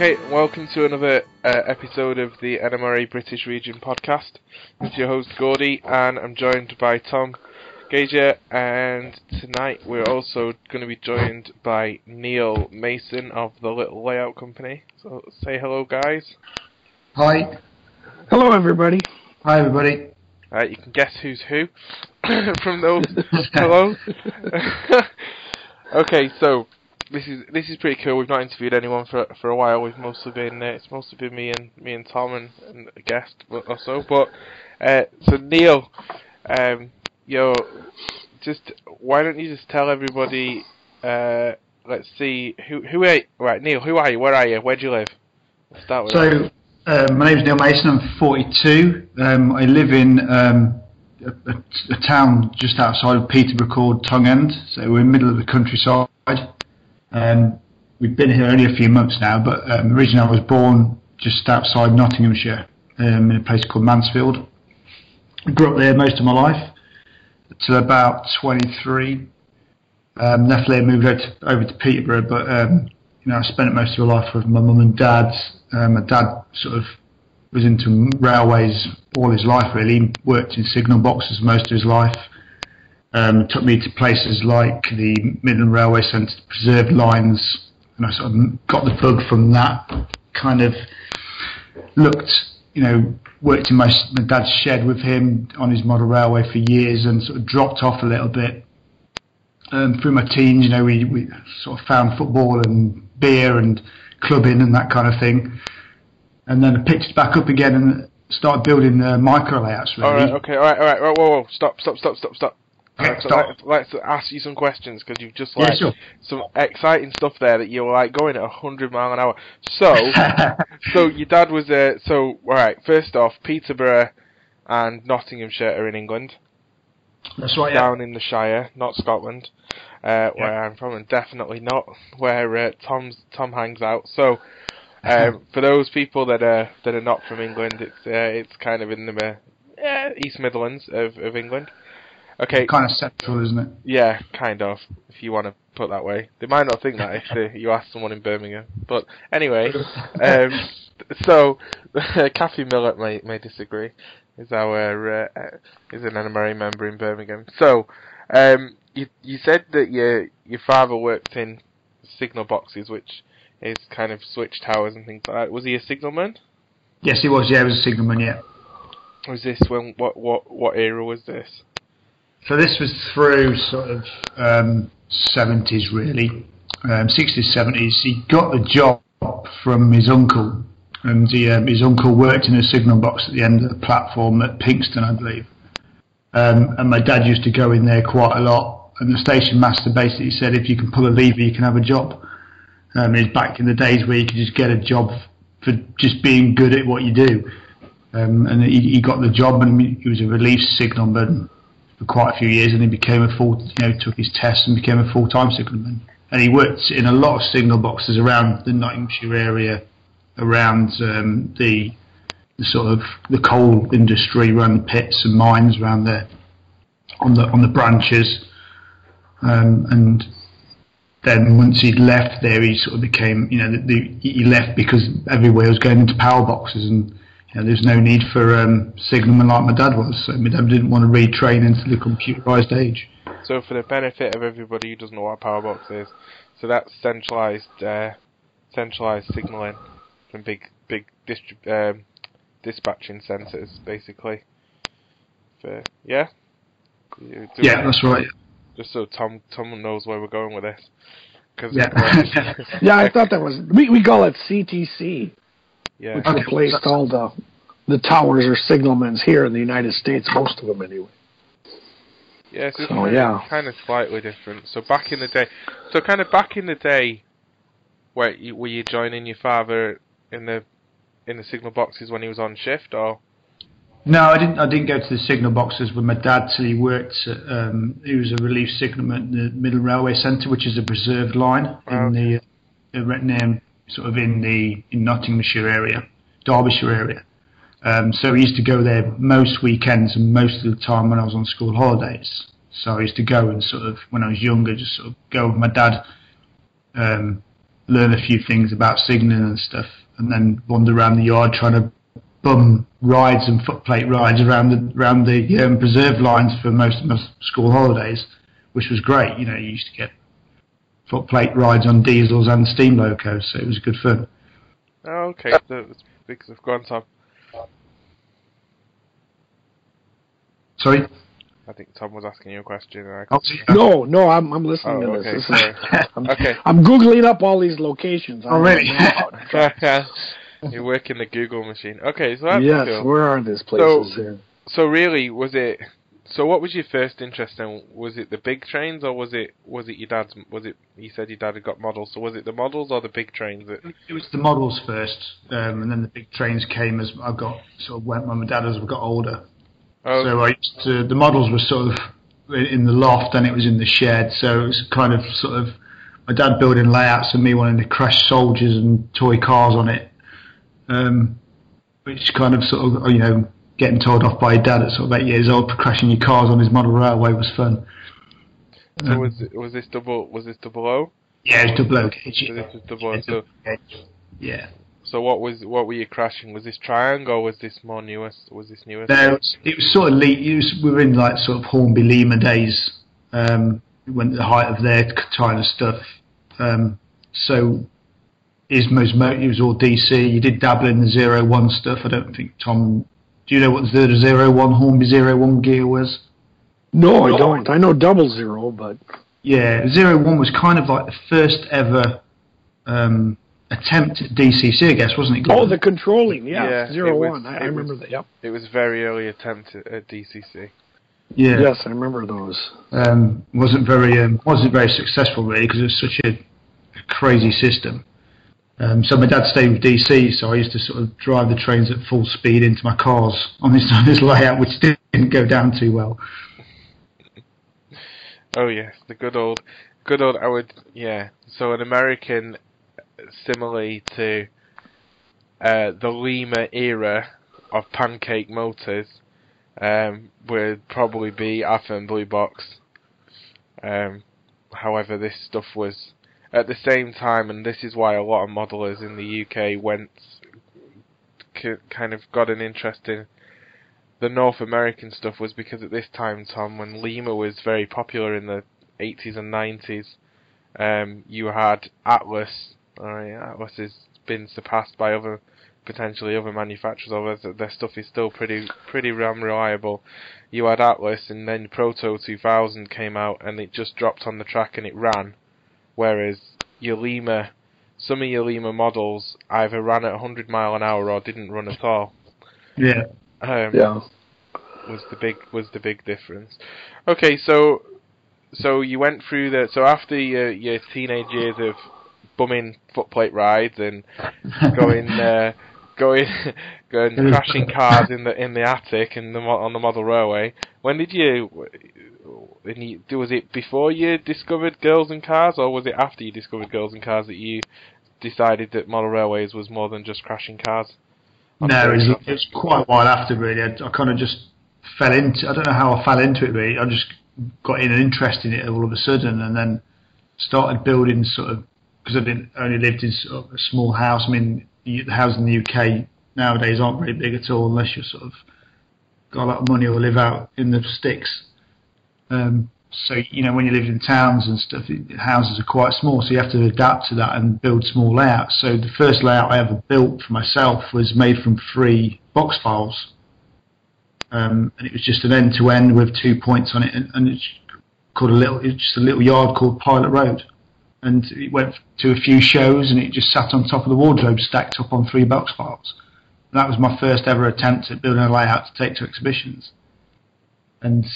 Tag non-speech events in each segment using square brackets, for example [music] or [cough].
Okay, welcome to another uh, episode of the NMRA British Region podcast. It's your host Gordy, and I'm joined by Tom Gager, and tonight we're also going to be joined by Neil Mason of the Little Layout Company. So say hello, guys. Hi. Hello, everybody. Hi, everybody. Uh, you can guess who's who [coughs] from those [laughs] hello. [laughs] [laughs] okay, so this is this is pretty cool. We've not interviewed anyone for for a while. We've mostly been uh, it's mostly been me and me and Tom and, and a guest or so. But uh, so Neil, um, yo, just why don't you just tell everybody? Uh, let's see who who are you? right Neil. Who are you? Where are you? Where do you live? Let's start with that. So, uh, my name's Neil Mason. I'm 42. Um, I live in um, a, a, a town just outside of Peterborough called Tongue End. So we're in the middle of the countryside. Um, we've been here only a few months now, but um, originally I was born just outside Nottinghamshire um, in a place called Mansfield. I grew up there most of my life till about 23. Um, left there, moved over to, over to Peterborough, but um, you know I spent most of my life with my mum and dad. Um, my dad sort of was into railways all his life. Really, he worked in signal boxes most of his life. Um, took me to places like the Midland Railway Centre, preserved lines, and I sort of got the bug from that. Kind of looked, you know, worked in my, my dad's shed with him on his model railway for years, and sort of dropped off a little bit. Um, through my teens, you know, we, we sort of found football and beer and clubbing and that kind of thing. And then I picked it back up again and started building the micro layouts. Really. All right, okay, all right, all right, whoa, whoa, whoa, stop, stop, stop, stop, stop. Okay, Let's, stop. let's, let's ask you some questions because you've just Yeah, like sure. some exciting stuff there that you're like going at hundred mile an hour. So, [laughs] so your dad was uh, so all right. First off, Peterborough and Nottinghamshire are in England, That's right. Yeah. down in the Shire, not Scotland, uh, where I'm from, and definitely not where uh, Tom's Tom hangs out. So, um, [laughs] for those people that are that are not from England, it's uh, it's kind of in the uh, uh, East Midlands of of England. Okay, Kind of central, isn't it? yeah, kind of, if you want to put that way. They might not think that if they, you ask someone in Birmingham. But anyway, [laughs] um, so [laughs] Kathy Millett may may disagree. Is our uh, uh, is an NMRA member in Birmingham. So um, you you said that your your father worked in signal boxes, which is kind of switch towers and things like that. Was he a signalman? Yes, he was. Yeah, he was a signalman. Yeah. Was this when what what what era was this? So this was through sort of um, 70s, really, um, 60s, 70s. He got the job from his uncle, and he, um, his uncle worked in a signal box at the end of the platform at Pinxton, I believe. Um, and my dad used to go in there quite a lot. And the station master basically said, if you can pull a lever, you can have a job. Um, it's back in the days where you could just get a job for just being good at what you do. Um, and he, he got the job, and he was a relief signalman for quite a few years, and he became a full, you know, took his test and became a full-time signalman. And he worked in a lot of signal boxes around the Nottinghamshire area, around um, the, the sort of the coal industry, around the pits and mines, around there, on the on the branches. Um, and then once he'd left there, he sort of became, you know, the, the, he left because everywhere was going into power boxes, and you know, there's no need for um, signalman like my dad was. So my dad didn't want to retrain into the computerized age. So for the benefit of everybody who doesn't know what a power box is, so that's centralized uh, centralized signaling from big big distrib- um, dispatching centers, basically. For yeah, do- Yeah, that's right. Just so Tom Tom knows where we're going with this. Cause Yeah. [laughs] Yeah, I thought that was we we call it CTC, yeah. which Okay. is a place called uh, the towers or signalmans here in the United States, most of them anyway. Yeah, so So, yeah. Kind of slightly different. So back in the day, so kind of back in the day, where you, were you joining your father in the in the signal boxes when he was on shift, or No, I didn't. I didn't go to the signal boxes with my dad till he worked. At, um, he was a relief signalman at the Midland Railway Centre, which is a preserved line Oh, in the uh, right near, sort of in the in Nottinghamshire area, Derbyshire area. Um, so he used to go there most weekends and most of the time when I was on school holidays. So I used to go and sort of when I was younger, just sort of go with my dad um, learn a few things about signaling and stuff, and then wander around the yard trying to bum rides and footplate rides around the around the um, preserve lines for most of my school holidays, which was great. You know, you used to get footplate rides on diesels and steam locos, so it was good fun. Oh, okay. So it's because of gone Tom. Sorry. I think Tom was asking you a question. And I Oh, No, no, I'm I'm listening Oh, to okay. this. This is- [laughs] I'm, Okay. I'm googling up all these locations. Oh, really? [laughs] [laughs] You're working the Google machine. Okay, so that's yes, cool. where are these places here? So really, was it? So what was your first interest in? Was it the big trains, or was it was it your dad's? Was it? You said your dad had got models. So was it the models or the big trains? That, It was the models first, um, and then the big trains came as I got sort of went when my dad as we got older. oh, So I used to, the models were sort of in the loft and it was in the shed. So it was kind of sort of my dad building layouts and me wanting to crash soldiers and toy cars on it. Um, which kind of sort of, you know, getting told off by your dad at sort of eight years old for crashing your cars on his model railway was fun. so Um, was was this double? Was this double O? yeah, it was double O. So this was double O. Yeah, So. Yeah. so what was what were you crashing? Was this Tri-ang? or Was this more newest? Was this newest? No, it was, it was sort of late. It was, we were in like sort of Hornby Lima days, um, when the height of their kind of stuff. Um, so Ismo's mo it was all DC. You did dabble in the zero one stuff. I don't think Tom. Do you know what the zero one Hornby zero one gear was? No, I don't. I know double zero, but Yeah, zero one was kind of like the first ever um, attempt at DCC, I guess, wasn't it? oh, the controlling, yeah, Yeah, zero it was- one. I, I remember was- that. Yep. It was very early attempt at, at DCC. yeah. Yes, I remember those. um, wasn't very um, wasn't very successful really because it was such a, a crazy system. Um, so my dad stayed with DC, so I used to sort of drive the trains at full speed into my cars on this [laughs] on this layout, which didn't go down too well. Oh yes, the good old, good old. I would yeah. So an American, simile to uh, the Lima era of pancake motors, um, would probably be Athearn Blue Box. Um, however, this stuff was at the same time, and this is why a lot of modelers in the UK went, k- kind of got an interest in the North American stuff was because at this time, Tom, when Lima was very popular in the 80s and 90s, um, you had Atlas. Alright, Atlas has been surpassed by other potentially other manufacturers. Although their- stuff is still pretty pretty damn reliable. You had Atlas, and then Proto 2000 came out, and it just dropped on the track and it ran. Whereas your Lima, some of your Lima models either ran at 100 mile an hour or didn't run at all. Yeah, Um, Yeah. was the big was the big difference. Okay, so so you went through the so after your your teenage years of bumming footplate rides and [laughs] going uh, going [laughs] going [laughs] crashing cars in the in the attic and the on the model railway. When did you? Was it before you discovered girls and cars, or was it after you discovered girls and cars that you decided that model railways was more than just crashing cars? on no, the it was, it was quite a while after really. I, I kind of just fell into. I don't know how I fell into it really. I just got in an interest in it all of a sudden, and then started building sort of because I didn't only lived in sort of a small house. I mean, the houses in the UK nowadays aren't very big at all unless you sort of got a lot of money or live out in the sticks. Um, so you know when you live in towns and stuff, houses are quite small, so you have to adapt to that and build small layouts. So the first layout I ever built for myself was made from three box files, um, and it was just an end to end with two points on it, and, and it's called a little, it's just a little yard called Pilot Road, and it went to a few shows, and it just sat on top of the wardrobe, stacked up on three box files. That was my first ever attempt at building a layout to take to exhibitions, and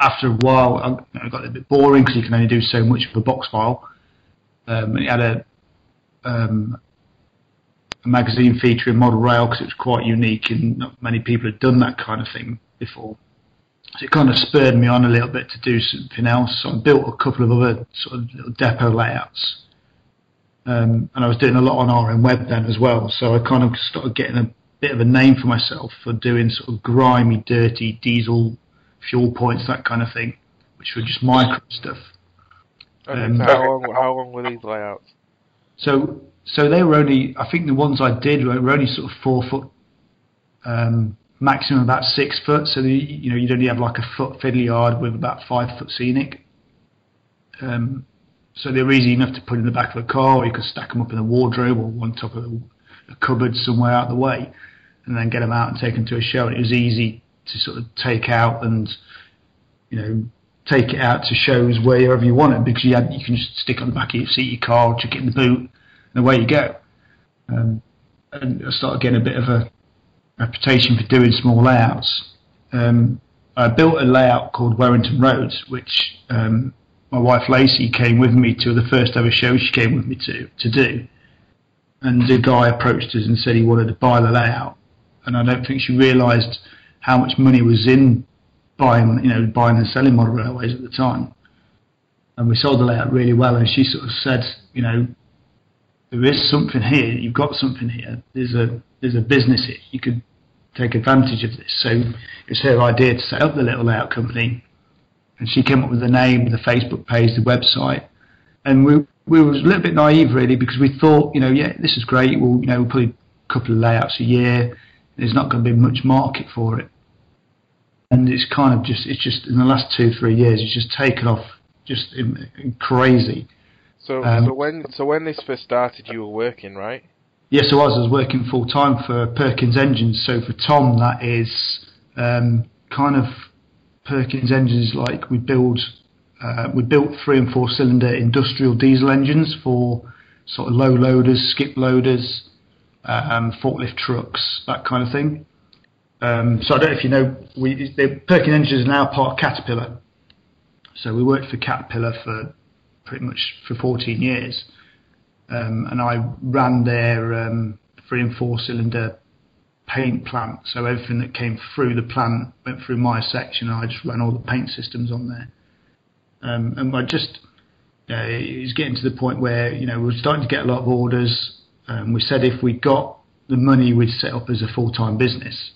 after a while, I, got a bit boring because you can only do so much with a box file. Um, it had a, um, a magazine featuring model rail because it was quite unique and not many people had done that kind of thing before. It kind of spurred me on a little bit to do something else. So I built a couple of other sort of little depot layouts. Um, and I was doing a lot on RM Web then as well. So I kind of started getting a bit of a name for myself for doing sort of grimy, dirty diesel fuel points, that kind of thing, which were just micro stuff. Okay, Um, so how long how long were these layouts? So so they were only. I think the ones I did were, were only sort of four foot. Um, maximum about six foot. So the, you know you'd only have like a foot fiddly yard with about five foot scenic. Um, so they were easy enough to put in the back of a car, or you could stack them up in a wardrobe or on top of a, a cupboard somewhere out of the way, and then get them out and take them to a show. And it was easy to sort of take out and you know take it out to shows wherever you want it because you had you can just stick it on the back of your seat, your car, chuck it in the boot, and away you go. Um, and I started getting a bit of a reputation for doing small layouts. Um, I built a layout called Warrington Roads, which um, my wife Lacey came with me to the first ever show she came with me to to do. And the guy approached us and said he wanted to buy the layout, and I don't think she realised how much money was in buying, you know, buying and selling model railways at the time. And we sold the layout really well, and she sort of said, you know, there is something here. You've got something here. There's a there's a business here. You could take advantage of this. So it's her idea to set up the little layout company, and she came up with the name, the Facebook page, the website, and we we were a little bit naive really because we thought, you know, yeah, this is great. We'll you know we'll put a couple of layouts a year. There's not going to be much market for it, and it's kind of just it's just in the last two three years it's just taken off just in crazy. So Um, so when so when this first started, you were working, right? Yes, I was. I was working full time for Perkins Engines. So for Tom, that is um, kind of Perkins Engines. Like we build, uh, we built three and four cylinder industrial diesel engines for sort of low loaders, skip loaders, um, forklift trucks, that kind of thing. Um, so I don't know if you know, we the Perkins Engines is now part of Caterpillar. So we worked for Caterpillar for pretty much for 14 years um, and I ran their um, three and four cylinder paint plant. So everything that came through the plant went through my section, and I just ran all the paint systems on there. Um, and I just uh, it was getting to the point where you know we were starting to get a lot of orders. Um, we said if we got the money, we'd set up as a full time business.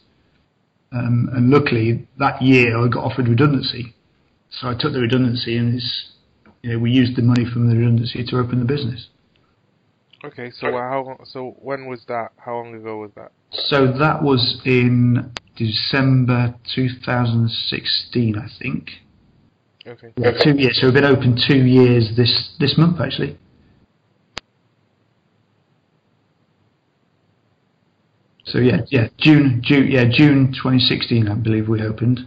Um, and luckily that year I got offered redundancy, so I took the redundancy, and it's, you know we used the money from the redundancy to open the business. Okay, so how so when was that? How long ago was that? So that was in December 2016, I think. Okay. Yeah, two years. So we've been open two years this this month actually. So yeah, yeah, June, June, yeah, June 2016, I believe we opened.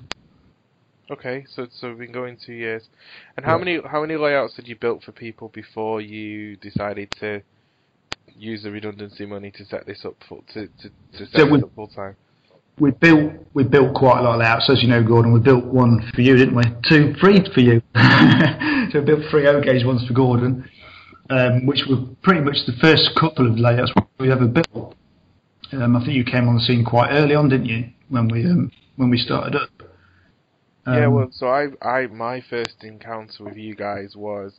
Okay, so so we've been going two years. And how many how many layouts had you built for people before you decided to use the redundancy money to set this up full to to, to set So we- up full time? We built we built quite a lot of layouts, as you know, Gordon. We built one for you, didn't we? Two, three for you. [laughs] so we built three O gauge ones for Gordon, um, which were pretty much the first couple of layouts we ever built. Um, I think you came on the scene quite early on, didn't you? When we um, when we started up. Yeah, Um, well, so I I my first encounter with you guys was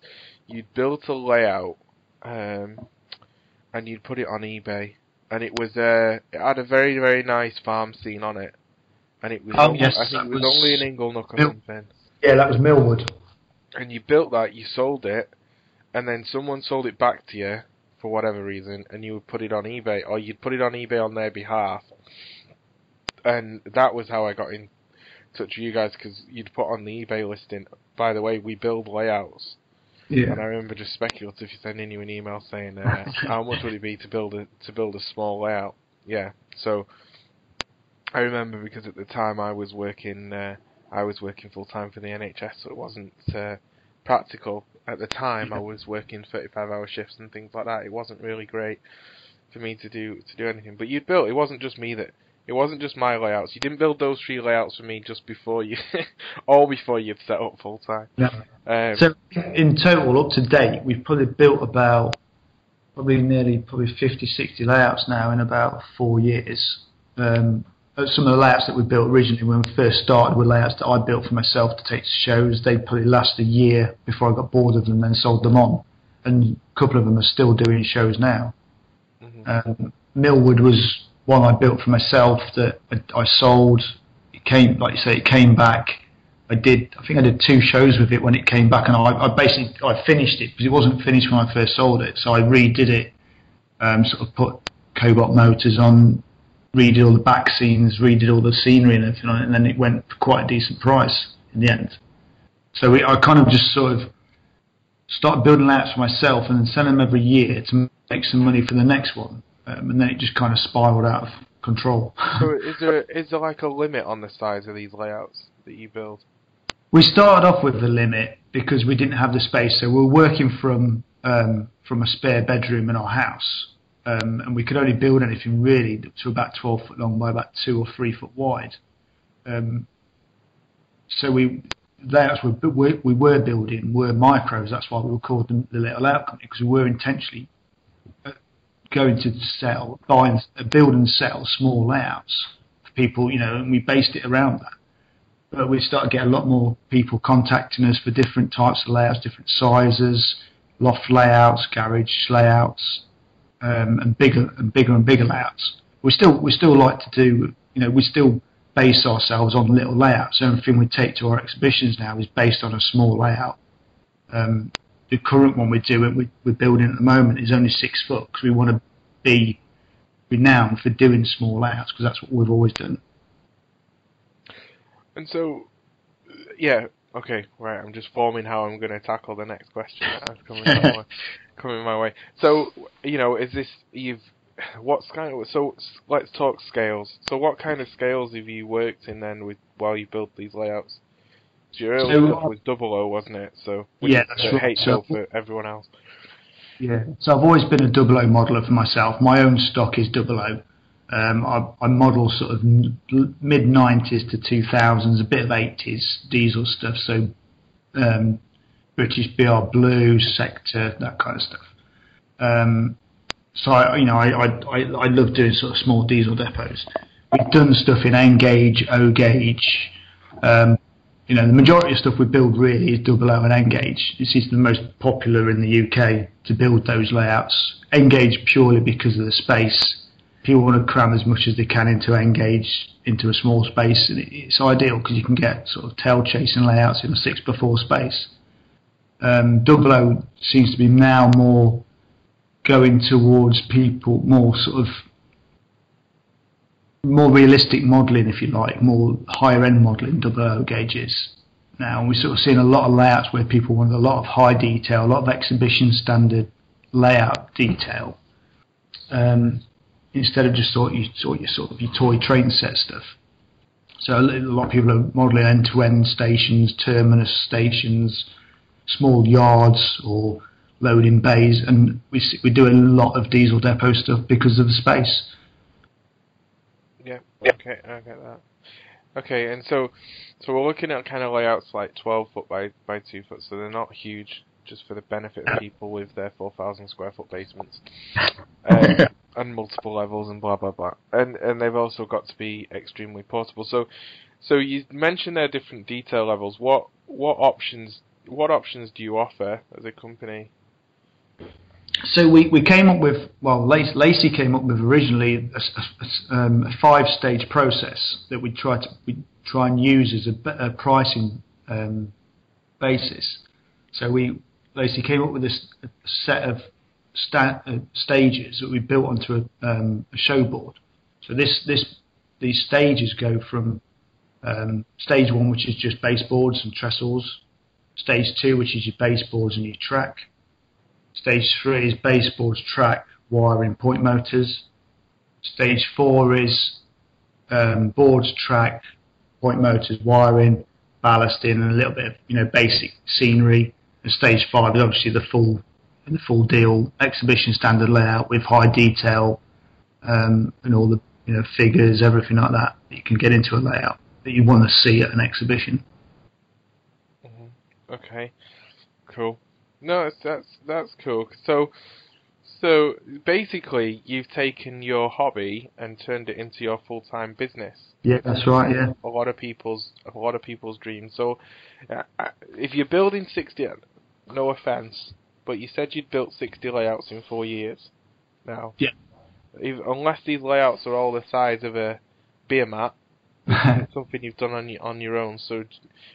you'd built a layout, um, and you'd put it on eBay, and it was uh it had a very very nice farm scene on it, and it was Oh, only, yes, I think it was, was only an Inglenook or Bill- something. yeah, that was Millwood. and you built that, you sold it, and then someone sold it back to you for whatever reason, and you would put it on eBay, or you'd put it on eBay on their behalf, and that was how I got in touch with you guys because you'd put on the eBay listing. By the way, we build layouts, Yeah. and I remember just speculatively sending you an email saying uh, [laughs] how much would it be to build a to build a small layout. Yeah, so I remember because at the time I was working uh, I was working full time for the NHS, so it wasn't uh, practical. At the time, I was working 35 hour shifts and things like that. It wasn't really great for me to do to do anything. But you'd built. It wasn't just me that. It wasn't just my layouts. You didn't build those three layouts for me just before you, [laughs] all before you'd set up full time. No. Um, So in total, up to date, we've probably built about probably nearly probably 50, 60 layouts now in about four years. Um, uh, some of the layouts that we built originally when we first started were layouts that I built for myself to take to shows. They probably last a year before I got bored of them and then sold them on. And a couple of them are still doing shows now. mhm. Um, Millwood was one I built for myself that I, I sold. It came, like you say, it came back. I did. I think I did two shows with it when it came back, and I, I basically I finished it because it wasn't finished when I first sold it. So I redid it, um, sort of put Cobalt motors on, redid all the back scenes, redid all the scenery and everything and then it went for quite a decent price in the end. So we, I kind of just sort of started building layouts for myself and then send them every year to make some money for the next one, um, and then it just kind of spiraled out of control. So is there is there like a limit on the size of these layouts that you build? We started off with the limit because we didn't have the space, so we were working from um, from a spare bedroom in our house, um, and we could only build anything really to about 12 foot long by about two or three foot wide. Um, so we layouts we, we, we were building were micros. That's why we were called the, the Little Layout Company because we were intentionally going to sell, buy and build and sell small layouts for people, you know, and we based it around that. But we started to get a lot more people contacting us for different types of layouts, different sizes, loft layouts, garage layouts, um, and bigger and bigger and bigger layouts. We still we still like to do, you know, we still base ourselves on little layouts. Everything we take to our exhibitions now is based on a small layout. Um, the current one we're doing, we, we're building at the moment, is only six foot because we want to be renowned for doing small layouts because that's what we've always done. And so, yeah, okay, right. I'm just forming how I'm going to tackle the next question that's coming my [laughs] way. Coming my way. So, you know, is this you've what scale? So let's talk scales. So, what kind of scales have you worked in then with while you built these layouts? Your So, stuff was double O, wasn't it? So Yeah, which that's right. hate So- for everyone else. Yeah. So I've always been a double O modeler for myself. My own stock is double O. Um, I, I model sort of mid 90s to 2000s, a bit of 80s diesel stuff. So um, British BR Blue, Sector, that kind of stuff. Um, so I, you know, I, I, I, I love doing sort of small diesel depots. We've done stuff in N gauge, O gauge. Um, you know, the majority of stuff we build really is double O and N gauge. This is the most popular in the UK to build those layouts. N gauge purely because of the space. People want to cram as much as they can into N gauge into a small space, and it's ideal because you can get sort of tail chasing layouts in a six by four space. Um, double O seems to be now more going towards people more sort of more realistic modelling, if you like, more higher end modelling, double O gauges. Now and we're sort of seeing a lot of layouts where people want a lot of high detail, a lot of exhibition standard layout detail, um, instead of just sort of, you, sort your sort of your toy train set stuff. So a lot of people are modelling end to end stations, terminus stations, small yards, or loading bays, and we we do a lot of diesel depot stuff because of the space. Okay, I get that. Okay, and so so we're looking at kind of layouts like 12 foot by by 2 foot, so they're not huge, just for the benefit of people with their 4,000 square foot basements, um, [coughs] and multiple levels and blah blah blah. And and they've also got to be extremely portable. So so you mentioned there are different detail levels. What what options what options do you offer as a company? So we, we came up with well, Lac- Lacey came up with originally a, a um, a five stage process that we try to we try and use as a, a pricing um, basis. So we Lacey came up with a, s- a set of sta- uh, stages that we built onto a, um, a show board. So this this these stages go from um, stage one, which is just baseboards and trestles. Stage two, which is your baseboards and your track. Stage three is baseboards, track, wiring, point motors. Stage four is um, boards, track, point motors, wiring, ballasting, and a little bit of you know basic scenery. And stage five is obviously the full the full deal exhibition standard layout with high detail um, and all the you know figures, everything like that that you can get into a layout that you want to see at an exhibition. Okay, cool. No, that's that's, cool. So, so basically, you've taken your hobby and turned it into your full time business. Yeah, that's right. Yeah. A lot of people's a lot of people's dreams. So, uh, uh, if you're building sixty, no offense, but you said you'd built sixty layouts in four years. Now, Yeah. if, unless these layouts are all the size of a beer mat, [laughs] something you've done on your on your own. So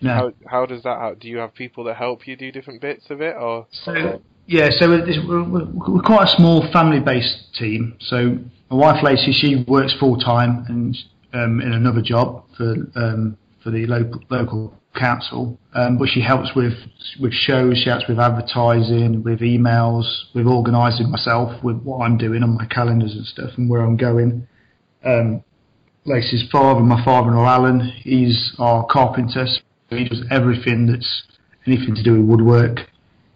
No. how how does that? How, do you have people that help you do different bits of it, or So yeah, so we're, we're we're quite a small family-based team. So my wife Lacey, she works full time and um, in another job for um, for the local local council, um, but she helps with with shows, she helps with advertising, with emails, with organising myself, with what I'm doing on my calendars and stuff, and where I'm going. Um, Lacey's father, my father-in-law Alan, he's our carpenter. So he does everything that's anything to do with woodwork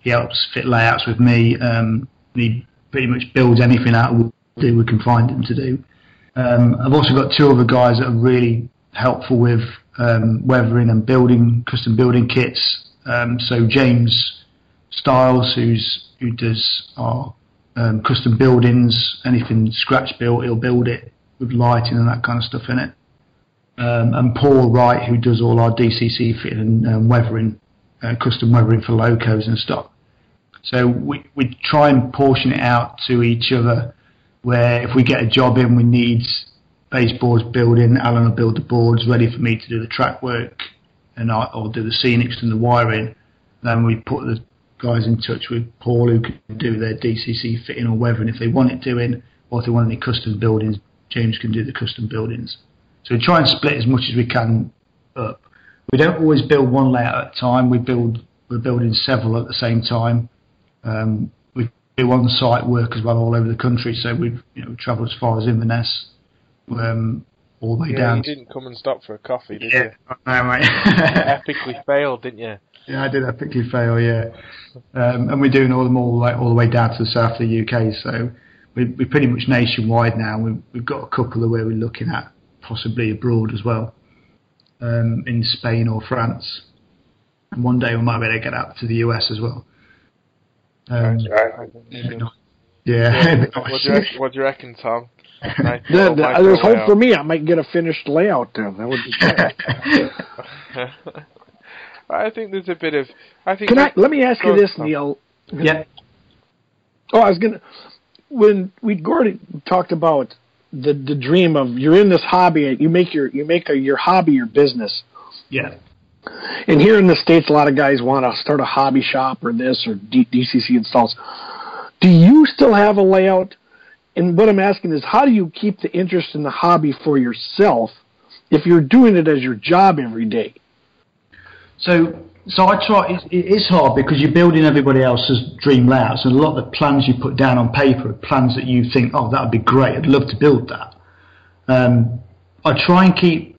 he helps fit layouts with me. Um, he pretty much builds anything out of what we can find him to do. Um, I've also got two other guys that are really helpful with um, weathering and building custom building kits. Um, so James Styles, who's who does our um, custom buildings, anything scratch built, he'll build it with lighting and that kind of stuff in it. Um, and Paul Wright, who does all our DCC fitting and um, weathering, uh, custom weathering for locos and stuff. So we, we try and portion it out to each other where if we get a job in, we need baseboards building, Alan will build the boards ready for me to do the track work and I, I'll do the scenics and the wiring. Then we put the guys in touch with Paul who can do their DCC fitting or weathering if they want it doing or if they want any custom buildings, James can do the custom buildings. So we try and split as much as we can up. We don't always build one layout at a time. We build we're building several at the same time. Um, we do on-site work as well all over the country. So we've you know travelled as far as Inverness, um, all the way yeah, down. you didn't come and stop for a coffee, did yeah, you? I know, mate. Epically failed, didn't you? yeah, I did epically fail. Yeah, um, and we're doing all them all the way all the way down to the south of the UK. So we, we're pretty much nationwide now. We've, we've got a couple of where we're looking at possibly abroad as well, um, in Spain or France. And one day we might be able to get out to the US as well. Um, Yeah. yeah, [laughs] What do you reckon, what do you reckon Tom? [laughs] Nice The- little there's hope layout. for me. I might get a finished layout then. That would be [laughs] great. I think there's a bit of. I think. Can I? Let me ask you this, Neil. yeah, Oh, I was gonna. When we Gordy talked about the the dream of you're in this hobby, you make your you make a, your hobby your business. yeah. And here in the states, a lot of guys want to start a hobby shop or this or D- DCC installs. Do you still have a layout? And what I'm asking is, how do you keep the interest in the hobby for yourself if you're doing it as your job every day? So, so I try. It, it is hard because you're building everybody else's dream layouts, and a lot of the plans you put down on paper are plans that you think, oh, that would be great. I'd love to build that. Um, I try and keep.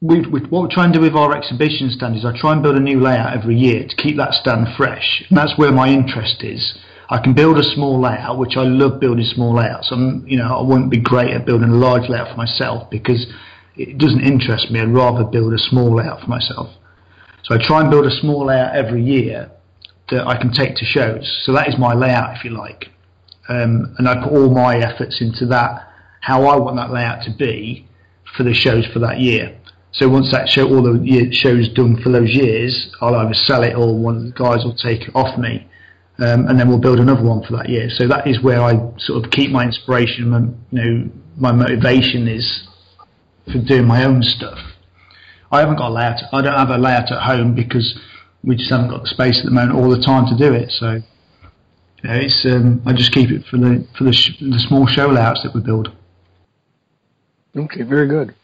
What we try and do with our exhibition stand is I try and build a new layout every year to keep that stand fresh, and that's where my interest is. I can build a small layout, which I love building small layouts. I'm, you know, I wouldn't be great at building a large layout for myself because it doesn't interest me. I'd rather build a small layout for myself. So I try and build a small layout every year that I can take to shows. So that is my layout, if you like. Um, and I put all my efforts into that, how I want that layout to be for the shows for that year. So once that show, all the year, shows done for those years, I'll either sell it or one of the guys will take it off me. Um, and then we'll build another one for that year. So that is where I sort of keep my inspiration, my, you know, my motivation is for doing my own stuff. I haven't got a layout. I don't have a layout at home because we just haven't got the space at the moment all the time to do it. So you know, it's um, I just keep it for the for the, sh- the small show layouts that we build. Okay, very good.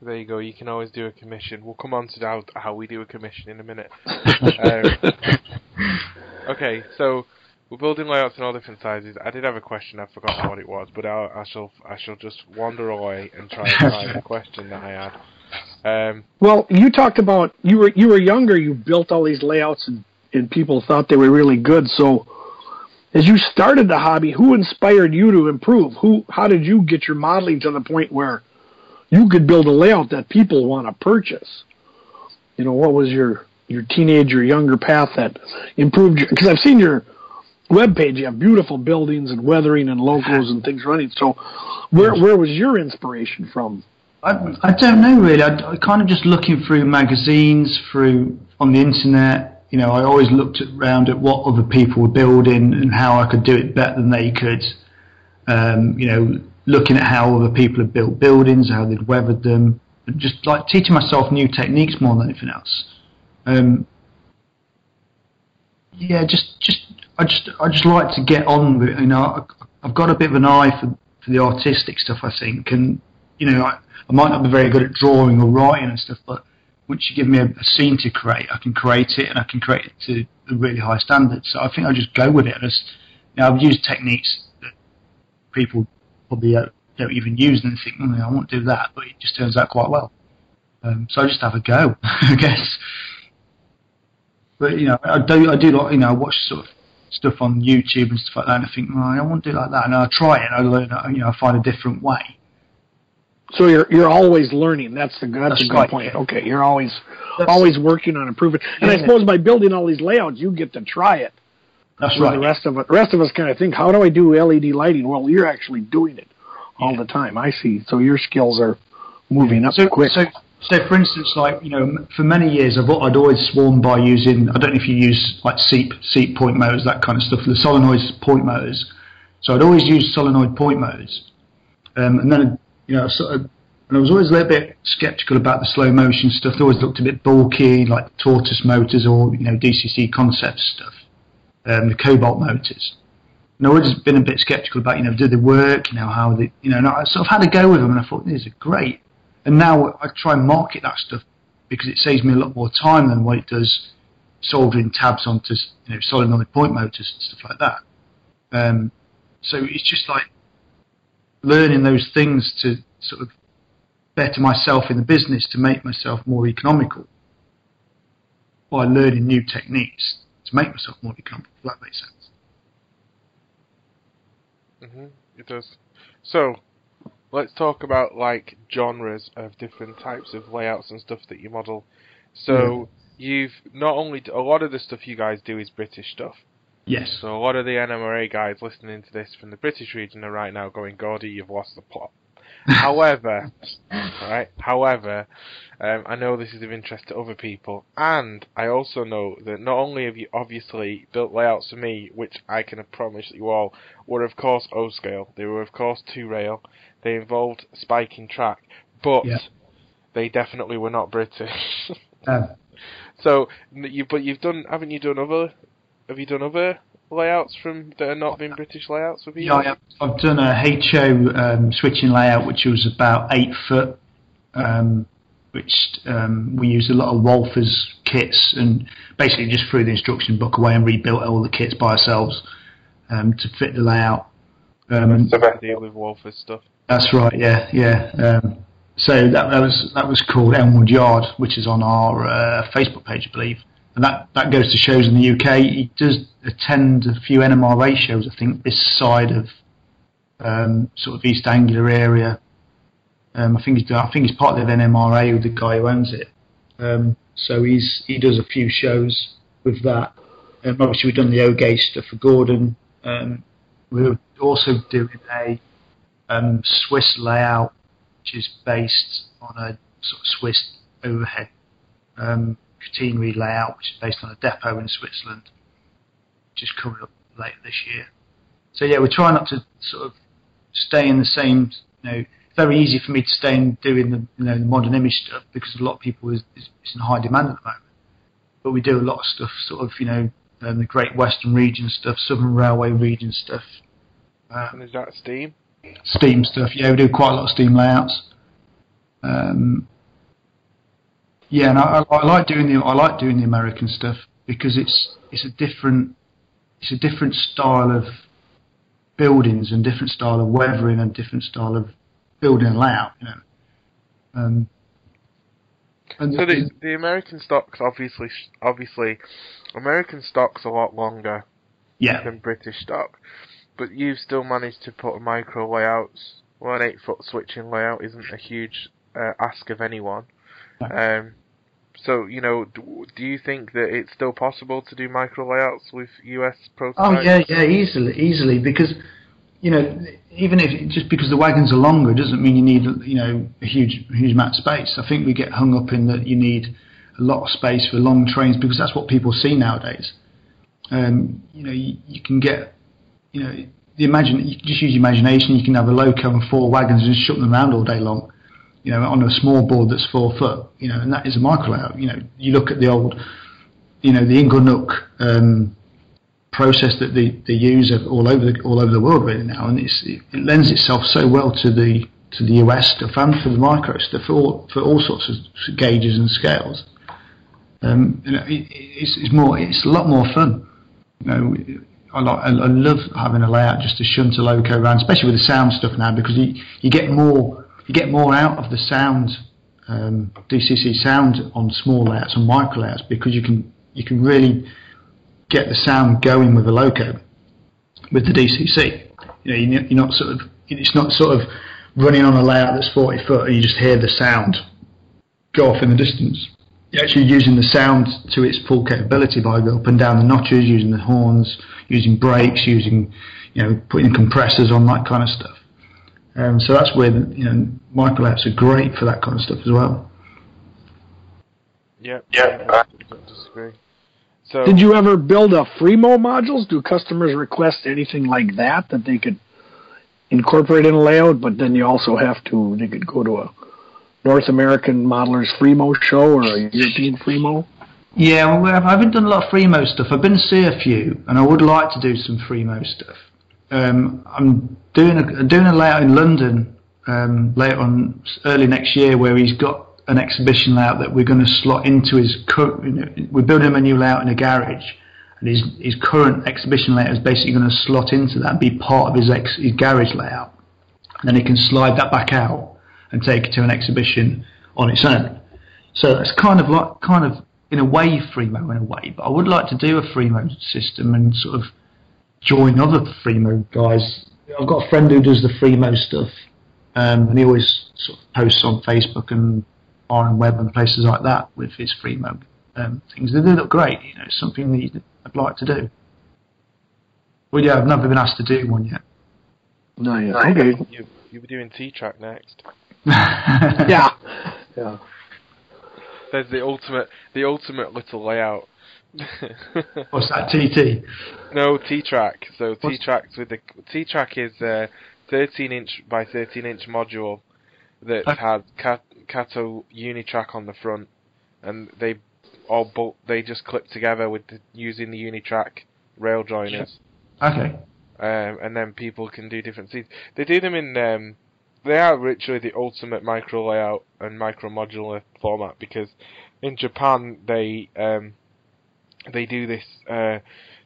There you go. You can always do a commission. We'll come on to how, how we do a commission in a minute. [laughs] um, okay, so we're building layouts in all different sizes. I did have a question. I've forgotten what it was, but I'll, I shall I shall just wander away and try and find the [laughs] question that I had. Um, Well, you talked about you were you were younger. You built all these layouts, and, and people thought they were really good. So, as you started the hobby, who inspired you to improve? Who? How did you get your modeling to the point where you could build a layout that people want to purchase? You know, what was your your teenage or younger path that improved? Because I've seen your web page. You have beautiful buildings and weathering and logos and things running. So, where where was your inspiration from? I, I don't know really. I, I kind of just looking through magazines, through on the internet. You know, I always looked around at what other people were building and how I could do it better than they could. Um, you know, looking at how other people have built buildings, how they'd weathered them, and just like teaching myself new techniques more than anything else. Um, yeah, just just I just I just like to get on with it. You know, I've got a bit of an eye for for the artistic stuff. I think, and you know, I, I might not be very good at drawing or writing and stuff, but once you give me a, a scene to create, I can create it and I can create it to a really high standard. So I think I just go with it. And just, you know, I've used techniques that people probably don't, even use and think, mm, I won't do that, but it just turns out quite well. Um, so I just have a go, [laughs] I guess. But you know, I do I do like you know watch sort of stuff on YouTube and stuff like that, and I think, well, I want to do like that, and I try it, and I learn, you know, I find a different way. So you're you're always learning. That's the that's, that's a good right, point. Okay, you're always that's, always working on improving. And yeah. I suppose by building all these layouts, you get to try it. That's right. The rest of it, the rest of us kind of think, how do I do LED lighting? Well, you're actually doing it all yeah. the time. I see. So your skills are moving up so, quick. So, so for instance, like you know, for many years, I've I'd always sworn by using. I don't know if you use like seep seep point motors, that kind of stuff. The solenoid point motors. So I'd always use solenoid point motors, um, and then you know, sort of and I was always a little bit skeptical about the slow motion stuff. They always looked a bit bulky, like tortoise motors or you know DCC concept stuff, um, the cobalt motors. And I've always been a bit skeptical about you know do they work, you know how they, you know. And I sort of had a go with them, and I thought these are great. And now I try and market that stuff because it saves me a lot more time than what it does soldering tabs onto you know solenoid point motors and stuff like that. Um, so it's just like learning those things to sort of better myself in the business to make myself more economical by learning new techniques to make myself more economical. That makes sense. Mhm. It does. So, let's talk about like genres of different types of layouts and stuff that you model. So, yeah. you've not only a lot of the stuff you guys do is British stuff. Yes. So a lot of the NMRA guys listening to this from the British region are right now going, "Gordy, you've lost the plot." However, right. However, um, I know this is of interest to other people, and I also know that not only have you obviously built layouts for me, which I can promise you all were of course O scale. They were of course two rail. They involved spiking track, but yeah. they definitely were not British. [laughs] So you, but you've done, haven't you done other? Have you done other layouts from that are not been British layouts with you? Yeah, I've done a HO um, switching layout, which was about eight foot, um, which um, we used a lot of Walthers kits and basically just threw the instruction book away and rebuilt all the kits by ourselves um, to fit the layout. Um, that's the deal with Walthers stuff. That's right. Yeah, yeah. Um, so that, that was that was called Elmwood Yard, which is on our uh, Facebook page, I believe and that, that goes to shows in the UK. He does attend a few NMRA shows, I think, this side of um, sort of East Anglia area. Um, I think he's I think he's part of NMRA with the guy who owns it. Um, so he's he does a few shows with that. Um, obviously, we've done the O stuff for Gordon. Um, we're also doing a um, Swiss layout, which is based on a sort of Swiss overhead um, catenary layout, which is based on a depot in Switzerland, is coming up later this year. So yeah, we're trying not to sort of stay in the same. You know, very easy for me to stay in doing the you know the modern image stuff because a lot of people is, is, is in high demand at the moment. But we do a lot of stuff, sort of you know, um, the Great Western Region stuff, Southern Railway Region stuff. Um, and is that Steam? Steam stuff, yeah. We do quite a lot of Steam layouts. Um, yeah, and I, I, like doing the I like doing the American stuff because it's it's a different it's a different style of buildings and different style of weathering and different style of building layout. You know. Um, so the, the American stocks obviously obviously American stocks a lot longer yeah. than British stock, but you've still managed to put a micro layouts. Well, an eight foot switching layout isn't a huge uh, ask of anyone. Um, so, you know, do, do, you think that it's still possible to do micro layouts with US prototypes? Oh yeah, yeah, easily, easily, because you know, even if just because the wagons are longer doesn't mean you need you know a huge huge amount of space. I think we get hung up in that you need a lot of space for long trains because that's what people see nowadays. Um, you know, you, you can get, you know, the imagine you just use your imagination. You can have a loco and four wagons and just shut them around all day long. You know, on a small board that's four foot. You know, and that is a micro layout. You know, you look at the old, you know, the Inglenook um, process that they, they use of all over the all over the world really now, and it's, it lends itself so well to the to the US stuff and for the micro stuff for all for all sorts of gauges and scales. Um, you know, it, it's, it's more it's a lot more fun. You know, I, like, I love having a layout just to shunt a loco around, especially with the sound stuff now, because you, you get more you get more out of the sound um, DCC sound on small layouts and micro layouts because you can you can really get the sound going with a loco with the DCC. You know, you're not sort of it's not sort of running on a layout that's 40 foot and you just hear the sound go off in the distance. You're actually using the sound to its full capability by going up and down the notches, using the horns, using brakes, using you know putting compressors on that kind of stuff. Um, so that's where you know micro apps are great for that kind of stuff as well. Yeah, yeah, I disagree. So, did you ever build a Fremo modules? Do customers request anything like that that they could incorporate in a layout? But then you also have to they could go to a North American Modelers Fremo show or a European Fremo. Yeah, well, I haven't done a lot of Fremo stuff. I've been to see a few, and I would like to do some Fremo stuff. Um, I'm doing a doing a layout in London um, later on early next year where he's got an exhibition layout that we're going to slot into his current. We're building him a new layout in a garage, and his his current exhibition layout is basically going to slot into that and be part of his ex, his garage layout. And then he can slide that back out and take it to an exhibition on its own. So that's kind of like kind of in a way Fremo in a way, but I would like to do a Fremo system and sort of join other Fremo guys. I've got a friend who does the Fremo stuff, um, and he always sort of posts on Facebook and on web and places like that with his Fremo um, things. They do look great. You know, it's something that I'd like to do. Well, yeah, I've never been asked to do one yet. No, yeah. Okay. You you'll be doing T track next. [laughs] yeah. Yeah. There's the ultimate the ultimate little layout. What's that? TT. No T track. So T tracks with the T track is a 13 inch by 13 inch module that okay. has cat, Kato Unitrack on the front, and they all bolt they just clip together with the, using the Unitrack rail joiners. Okay. Um, and then people can do different seats. They do them in. Um, they are literally the ultimate micro layout and micro modular format because in Japan they um, they do this uh,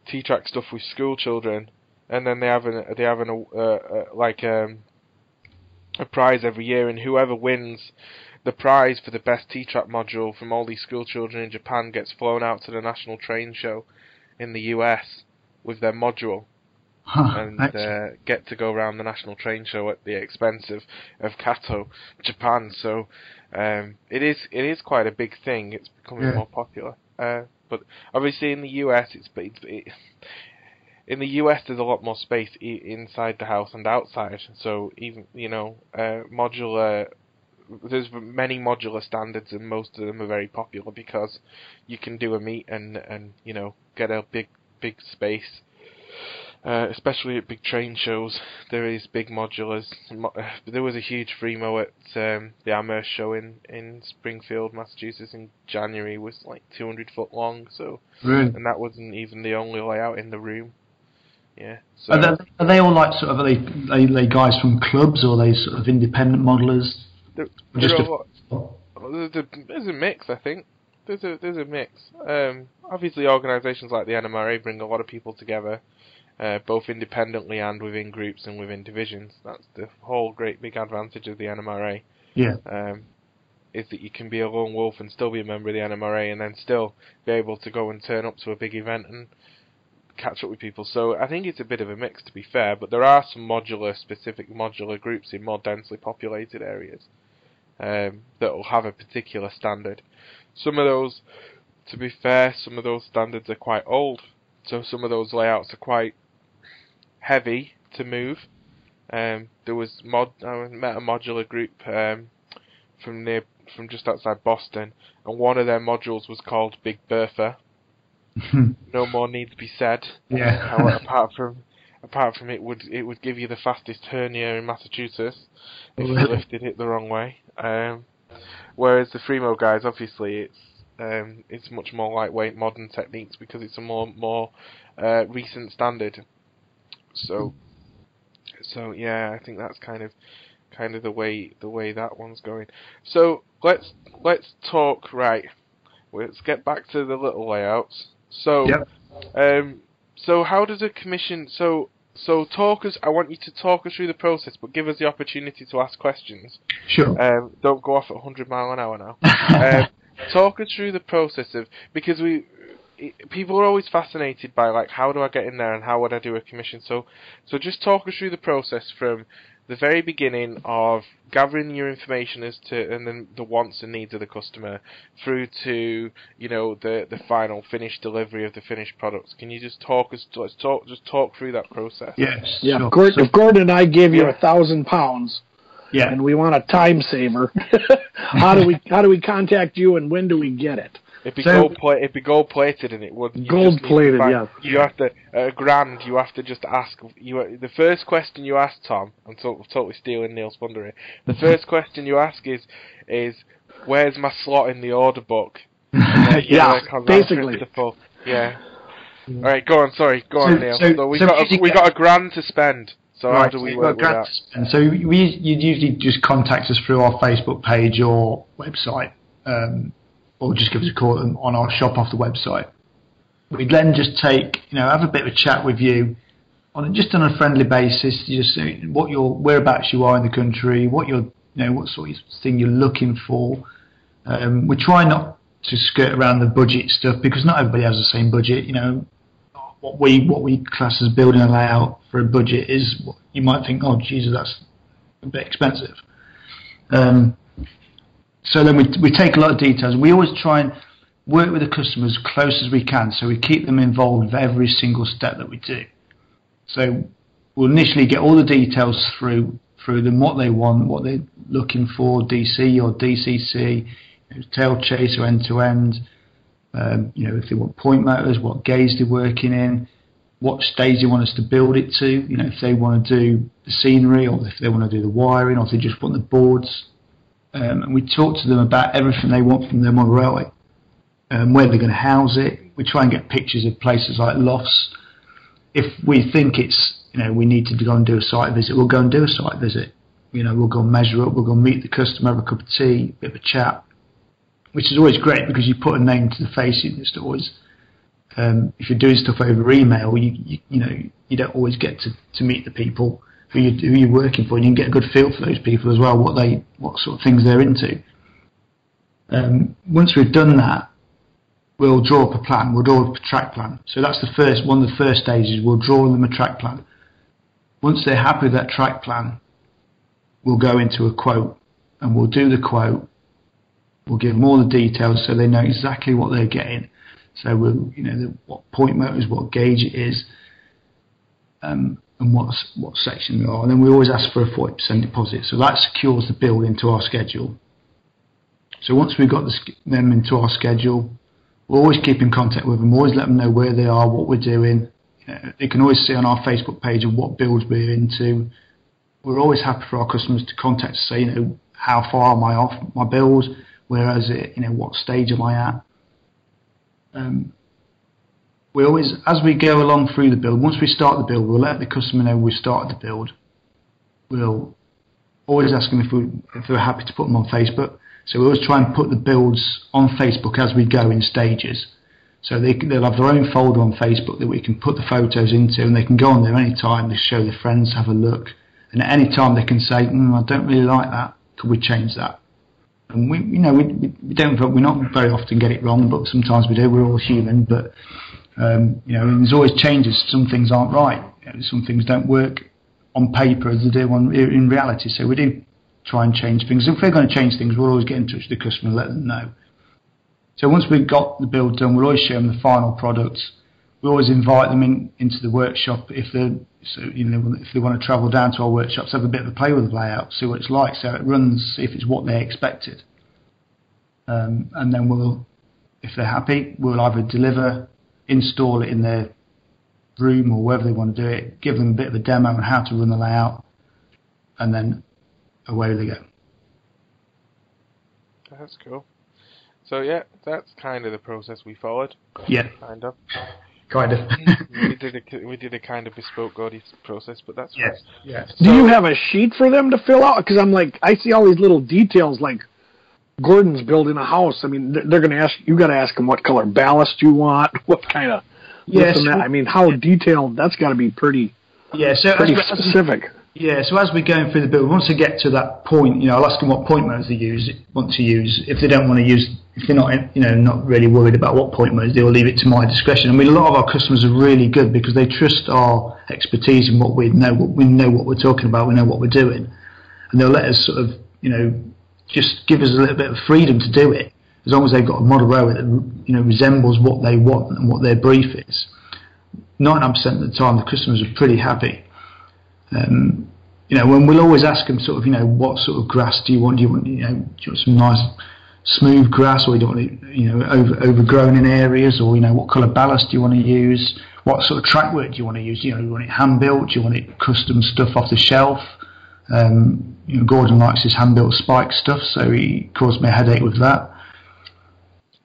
T-track stuff with school children, and then they have an they have an uh, uh, like um, a prize every year, and whoever wins the prize for the best T-track module from all these school children in Japan gets flown out to the national train show in the US with their module. Huh, and uh, get to go around the national train show at the expense of, of Kato, Japan. So um, it is it is quite a big thing. It's becoming yeah. more popular. Uh, but obviously in the US, it's, it, in the US there's a lot more space inside the house and outside. So even you know uh, modular there's many modular standards and most of them are very popular because you can do a meet and and you know get a big big space uh, especially at big train shows there is big modulars there was a huge Fremo at um, the Amherst show in in Springfield Massachusetts in January it was like 200 foot long so really? and that wasn't even the only layout in the room yeah. So are, they, are they all like sort of are they, are they guys from clubs or are they sort of independent modelers? There, Just a, there's a mix, I think. There's a there's a mix. Um, obviously, organisations like the NMRA bring a lot of people together, uh, both independently and within groups and within divisions. That's the whole great big advantage of the NMRA. Yeah. Um, is that you can be a lone wolf and still be a member of the NMRA, and then still be able to go and turn up to a big event and catch up with people. So I think it's a bit of a mix, to be fair. But there are some modular, specific modular groups in more densely populated areas um, that will have a particular standard. Some of those, to be fair, some of those standards are quite old, so some of those layouts are quite heavy to move. Um, there was mod, I met a modular group um, from near, from just outside Boston, and one of their modules was called Big Bertha. [laughs] no more needs to be said. Yeah. apart from apart from it would it would give you the fastest hernia in Massachusetts if you lifted it the wrong way. Um, whereas the Fremo guys, obviously, it's um, it's much more lightweight, modern techniques because it's a more more uh, recent standard. So, so yeah, I think that's kind of kind of the way the way that one's going. So let's let's talk right. Let's get back to the little layouts. So, Yep. um, so how does a commission? So so talk us. I want you to talk us through the process, but give us the opportunity to ask questions. Sure. Um, don't go off at 100 mile an hour now. [laughs] um, talk us through the process of because we it- people are always fascinated by like how do I get in there and how would I do a commission. So so just talk us through the process from the very beginning of gathering your information as to and then the wants and needs of the customer through to you know the the final finished delivery of the finished products. Can you just talk us let's talk just talk through that process? yes. Yeah, sure. Gordon, So- if Gordon and I gave you a thousand pounds yeah. and we want a time saver, [laughs] how do we how do we contact you and when do we get it? It'd be So- gold pla- it'd be gold plated and it would you gold plated. yeah. You have to at a grand. You have to just ask you. The first question you ask Tom, I'm to- totally stealing Neil's thunder here. The [laughs] first question you ask is is where's my slot in the order book? [laughs] Yeah, on basically. Yeah. All right, go on. Sorry, go on, Neil. so- So, we so got a, we got a grand to spend. So how do we so work with that? grants to spend. So we you usually just contact us through our Facebook page or website, um, or just give us a call on- our shop off the website. We'd then just take you know have a bit of a chat with you on just on a friendly basis. Just what your whereabouts you are in the country, what you're you know what sort of thing you're looking for. Um, we try not to skirt around the budget stuff because not everybody has the same budget. You know, what we what we class as building a layout for a budget is you might think, oh Jesus, that's a bit expensive. Um, so then we we take a lot of details. We always try and work with the customer as close as we can, so we keep them involved with every single step that we do. So we'll initially get all the details through through them, what they want, what they're looking for, DC or DCC, tail chase or end to end. Um, you know, if they want point motors, what gauge they're working in, what stage they want us to build it to. You know, if they want to do the scenery, or if they want to do the wiring, or if they just want the boards. Um, and we talk to them about everything they want from them on railway, um, where they're going to house it. We try and get pictures of places like lofts. If we think it's, you know, we need to go and do a site visit, we'll go and do a site visit. You know, we'll go and measure up, we'll go and meet the customer, have a cup of tea, a bit of a chat, which is always great because you put a name to the face. It's always um, if you're doing stuff over email, you, you you know you don't always get to, to meet the people who you who you're working for, and you can get a good feel for those people as well, what they what sort of things they're into. Um, once we've done that, we'll draw up a plan. We'll draw up a track plan. So that's the first one of the first stages. We'll draw them a track plan. Once they're happy with that track plan, we'll go into a quote, and we'll do the quote. We'll give them all the details so they know exactly what they're getting. So we'll, you know, the, what point motors, what gauge it is, um, and what what section we are. And then we always ask for a forty percent deposit. So that secures the build into our schedule. So once we've got the, them into our schedule, we'll always keep in contact with them. Always let them know where they are, what we're doing. You they can always see on our Facebook page what builds we're into. We're always happy for our customers to contact us, say, you know, how far am I off my build? Where is it? You know, what stage am I at? um, we always, as we go along through the build, once we start the build, we'll let the customer know we've started the build. We'll always ask them if, we, if they're happy to put them on Facebook. So we always try and put the builds on Facebook as we go in stages. So they, they'll have their own folder on Facebook that we can put the photos into, and they can go on there any time to show their friends, have a look, and at any time they can say, mm, "I don't really like that. Could we change that?" And we, you know, we, we don't, we not very often get it wrong, but sometimes we do. We're all human, but um, you know, and there's always changes. Some things aren't right. You know, some things don't work on paper as they do on, in reality. So we do try and change things. If we're going to change things, we'll always get in touch with the customer and let them know. So once we've got the build done, we'll always show them the final products. We always invite them in into the workshop if they so you know if they want to travel down to our workshops, have a bit of a play with the layout, see what it's like, how it runs, if it's what they expected. Um, and then we'll, if they're happy, we'll either deliver, install it in their room or wherever they want to do it, give them a bit of a demo on how to run the layout, and then away they go. That's cool. So yeah, that's kind of the process we followed. Yeah, Kind of. kind of. we did a [laughs] we did a kind of bespoke Gordy process, but that's yes, yes. Do you have a sheet for them to fill out? Because I'm like, I see all these little details, like Gordon's building a house. I mean, they're, they're going to ask you. Got to ask them what color ballast you want, [laughs] what kind of. Yes. and. I mean, how detailed? That's got to be pretty Yeah, so pretty as, as, specific. Yeah, so as we're going through the build, once they get to that point, you know, I'll ask them what point modes they use, want to use. If they don't want to use, if they're not, you know, not really worried about what point modes, they'll leave it to my discretion. I mean, a lot of our customers are really good because they trust our expertise in what we know, what we know what we're talking about, we know what we're doing, and they'll let us sort of, you know, just give us a little bit of freedom to do it, as long as they've got a model railway that, you know, resembles what they want and what their brief is. 99% of the time, the customers are pretty happy. Um, you know, when we'll always ask them sort of, you know, what sort of grass do you want? Do you want, you know, do you want some nice smooth grass, or you want it, you know, over, overgrown in areas, or you know, what colour ballast do you want to use? What sort of track work do you want to use? You know, do you want it hand built? Do you want it custom stuff off the shelf? Um, you know, Gordon likes his hand built spike stuff, so he caused me a headache with that.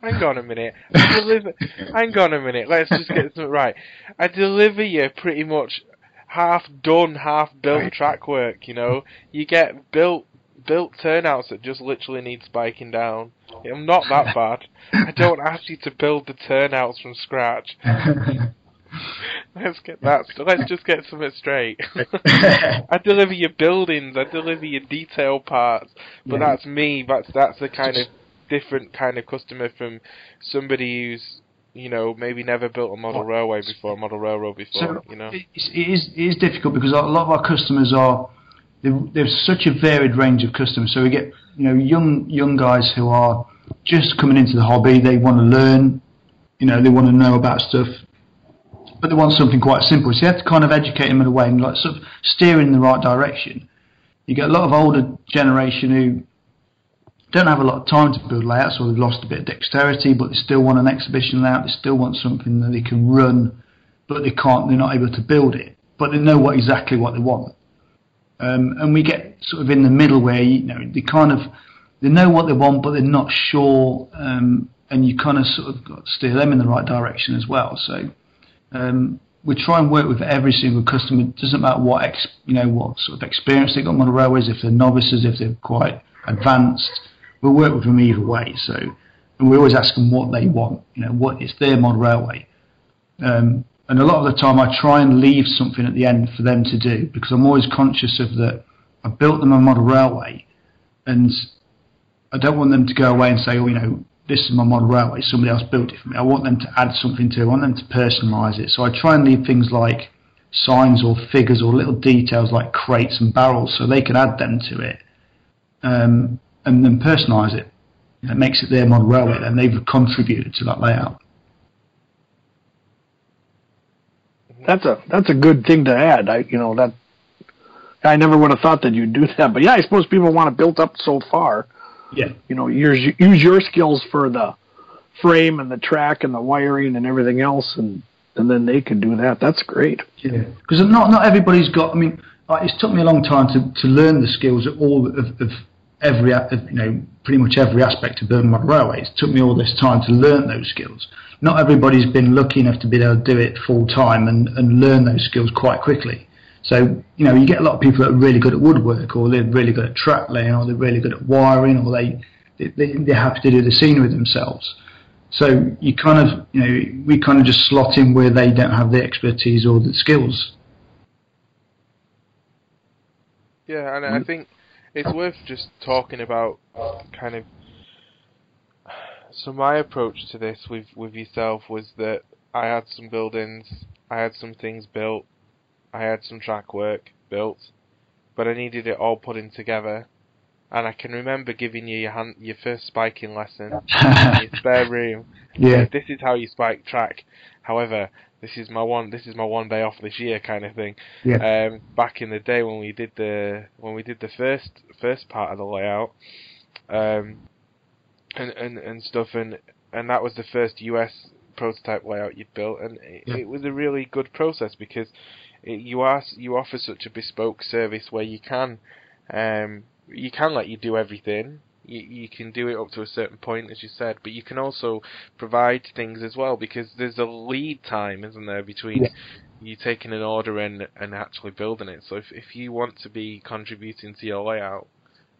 Hang on a minute. Deliver, [laughs] hang on a minute. Let's just get something right. I deliver you pretty much half done, half built track work. You know, you get built built turnouts that just literally need spiking down. I'm not that [laughs] bad. I don't ask you to build the turnouts from scratch. [laughs] [laughs] Let's get that. Let's just get something straight. [laughs] I deliver your buildings. I deliver your detail parts. But Yeah. that's me. That's that's a kind of different kind of customer from somebody who's you know maybe never built a model railway before, a model railroad before. So you know. it is it is difficult because a lot of our customers are there's such a varied range of customers. So we get you know young young guys who are just coming into the hobby. They want to learn, you know, they want to know about stuff, but they want something quite simple. So you have to kind of educate them in a way and like sort of steer in the right direction. You get a lot of older generation who don't have a lot of time to build layouts or they've lost a bit of dexterity, but they still want an exhibition layout. They still want something that they can run, but they can't. They're not able to build it, but they know what exactly what they want. Um, and we get sort of in the middle where you know they kind of they know what they want, but they're not sure, um, and you kind of sort of steer them in the right direction as well. So um, we try and work with every single customer. It doesn't matter what ex, you know what sort of experience they've got on the railways, if they're novices, if they're quite advanced. We'll work with them either way. So, and we always ask them what they want. You know, what is their model railway. Um, and a lot of the time, I try and leave something at the end for them to do because I'm always conscious of that. I built them a model railway, and I don't want them to go away and say, "Oh, you know, this is my model railway. Somebody else built it for me." I want them to add something to it. I want them to personalise it. So I try and leave things like signs or figures or little details like crates and barrels, so they can add them to it, um, and then personalise it. It makes it their model railway. Then they've contributed to that layout. That's a that's a good thing to add. I you know that I never would have thought that you'd do that. But yeah, I suppose people want it built up so far. Yeah. You know, use use your skills for the frame and the track and the wiring and everything else, and and then they can do that. That's great. Yeah, because not not everybody's got. I mean, uh, it's took me a long time to, to learn the skills of all of, of every of, you know pretty much every aspect of building model railways. It took me all this time to learn those skills. Not everybody's been lucky enough to be able to do it full time and, and learn those skills quite quickly. So you know, you get a lot of people that are really good at woodwork, or they're really good at track laying, or they're really good at wiring, or they they they're happy to do the scenery themselves. So you kind of, you know, we kind of just slot in where they don't have the expertise or the skills. Yeah, and I mm-hmm. think it's worth just talking about kind of. So my approach to this with with yourself was that I had some buildings, I had some things built, I had some track work built, but I needed it all put in together. And I can remember giving you your hand, your first spiking lesson [laughs] in your spare room. Yeah. This is how you spike track. However, this is my one. This is my one day off this year, kind of thing. Yeah. Um, back in the day when we did the when we did the first first part of the layout, um, and and and stuff, and and that was the first US prototype layout you'd built, and it, Yeah. it was a really good process because you are you offer such a bespoke service where you can um, you can let you do everything. You, you can do it up to a certain point, as you said, but you can also provide things as well because there's a lead time, isn't there, between Yeah. you taking an order and and actually building it. So if if you want to be contributing to your layout,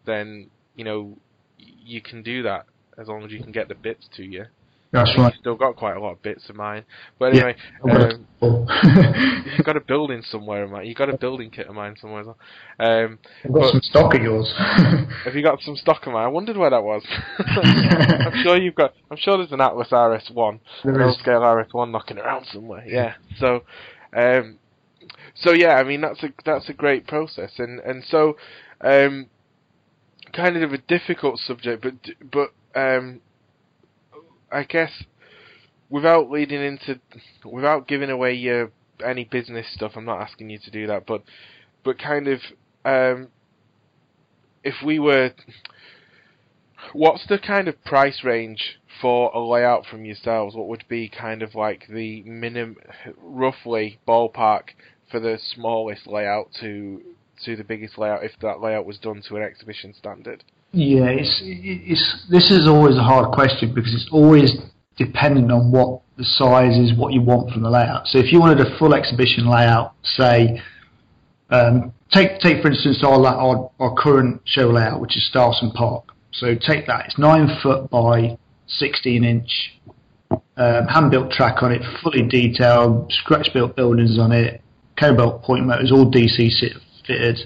then you know you can do that as long as you can get the bits to you. That's I right. you've still got quite a lot of bits of mine, but anyway, I've um, [laughs] you've got a building somewhere of mine. You've got a building kit of mine somewhere as well. Um, I've got but- some stock of yours. [laughs] have you got some stock of mine? I wondered where that was. [laughs] I'm sure you've got. I'm sure there's an Atlas RS1, an There is. scale RS1 knocking around somewhere. Yeah. So, um, so yeah. I mean, that's a that's a great process, and and so, um, kind of a difficult subject, but but um, I guess without leading into, without giving away your any business stuff, I'm not asking you to do that, but but kind of um, if we were, what's the kind of price range for a layout from yourselves? What would be kind of like the minimum, roughly ballpark for the smallest layout to to the biggest layout if that layout was done to an exhibition standard? Yeah, it's, it's this is always a hard question because it's always dependent on what the size is, what you want from the layout. So if you wanted a full exhibition layout, say, um, take take for instance our, our our current show layout, which is Starson Park. So take that; it's nine foot by sixteen inch, um, hand built track on it, fully detailed, scratch built buildings on it, cobalt point motors, all DC fitted.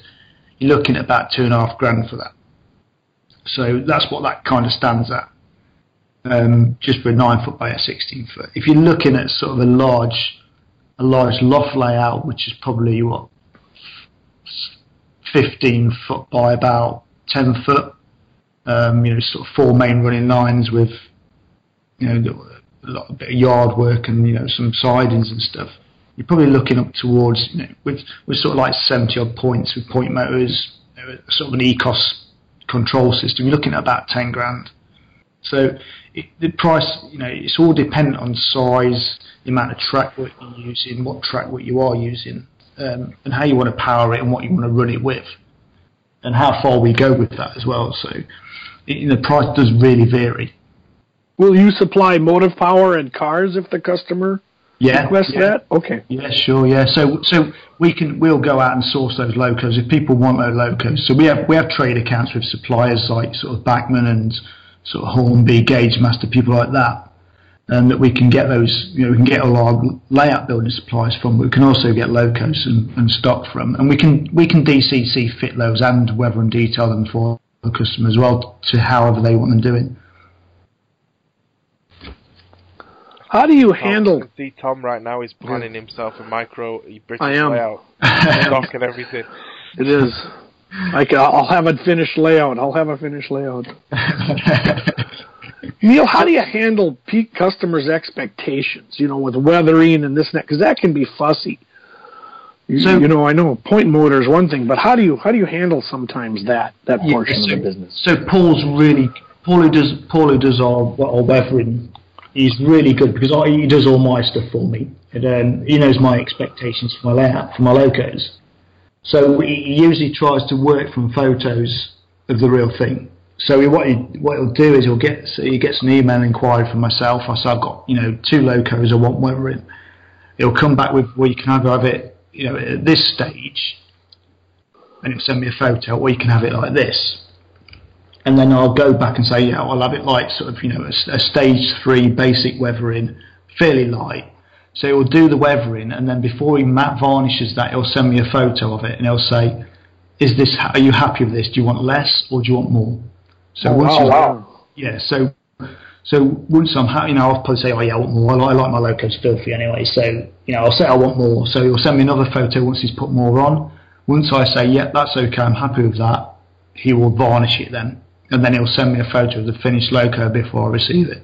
You're looking at about two and a half grand for that. So that's what that kind of stands at. Um, just for a nine foot by a sixteen foot. If you're looking at sort of a large, a large loft layout, which is probably what fifteen foot by about ten foot, um, you know, sort of four main running lines with, you know, a lot of bit of yard work and you know some sidings and stuff. You're probably looking up towards, you know, with with sort of like seventy odd points with point motors, you know, sort of an ECOS control system. You're looking at about ten grand. So it, the price, you know, it's all dependent on size, the amount of track work you're using, what track work you are using, um, and how you want to power it and what you want to run it with, and how far we go with that as well. So it, the price does really vary. Will you supply motive power and cars if the customer Yeah, requests yeah. that? Okay. Yeah, sure. Yeah, so so we can we'll go out and source those locos if people want those locos. So we have we have trade accounts with suppliers like sort of Bachmann and sort of Hornby, Gaugemaster, people like that, and that we can get those. You know, we can get all our layout building supplies from. But we can also get locos and, and stock from, and we can we can DCC fit those and weather and detail them for the customer as well to however they want them doing. How do you Tom, handle? I can see Tom right now is planning himself a micro a British I am. layout, [laughs] stock and everything. It is. Like uh, I'll have a finished layout. I'll have a finished layout. [laughs] Neil, how do you handle peak customers' expectations? You know, with weathering and this and that, because that can be fussy. You, So- you know, I know point motor is one thing, but how do you how do you handle sometimes that that Yeah, portion so, of the business? So Paul's really Paul who does Paul who does our our weathering. He's really good because I, he does all my stuff for me, and um, he knows my expectations for my layout for my locos. So he usually tries to work from photos of the real thing. So he, what he what he'll do is he'll get so he gets an email inquiry from myself. I say I've got you know two locos I want weathering. He'll come back with well you can either have it you know at this stage, and he'll send me a photo, or you can have it like this and then I'll go back and say, yeah, I'll have it like sort of, you know, a, a stage three basic weathering, fairly light. So he'll do the weathering, and then before he matte varnishes that, he'll send me a photo of it, and he'll say, "Is this? Are you happy with this? Do you want less or do you want more?" So Oh, once wow, you- yeah, so so once I'm happy, you know, I'll probably say, "Oh yeah, I want more. I like, I like my locos filthy anyway." So you know, I'll say I want more. So he'll send me another photo once he's put more on. Once I say, "Yeah, that's okay. I'm happy with that," he will varnish it then, and then he'll send me a photo of the finished loco before I receive it.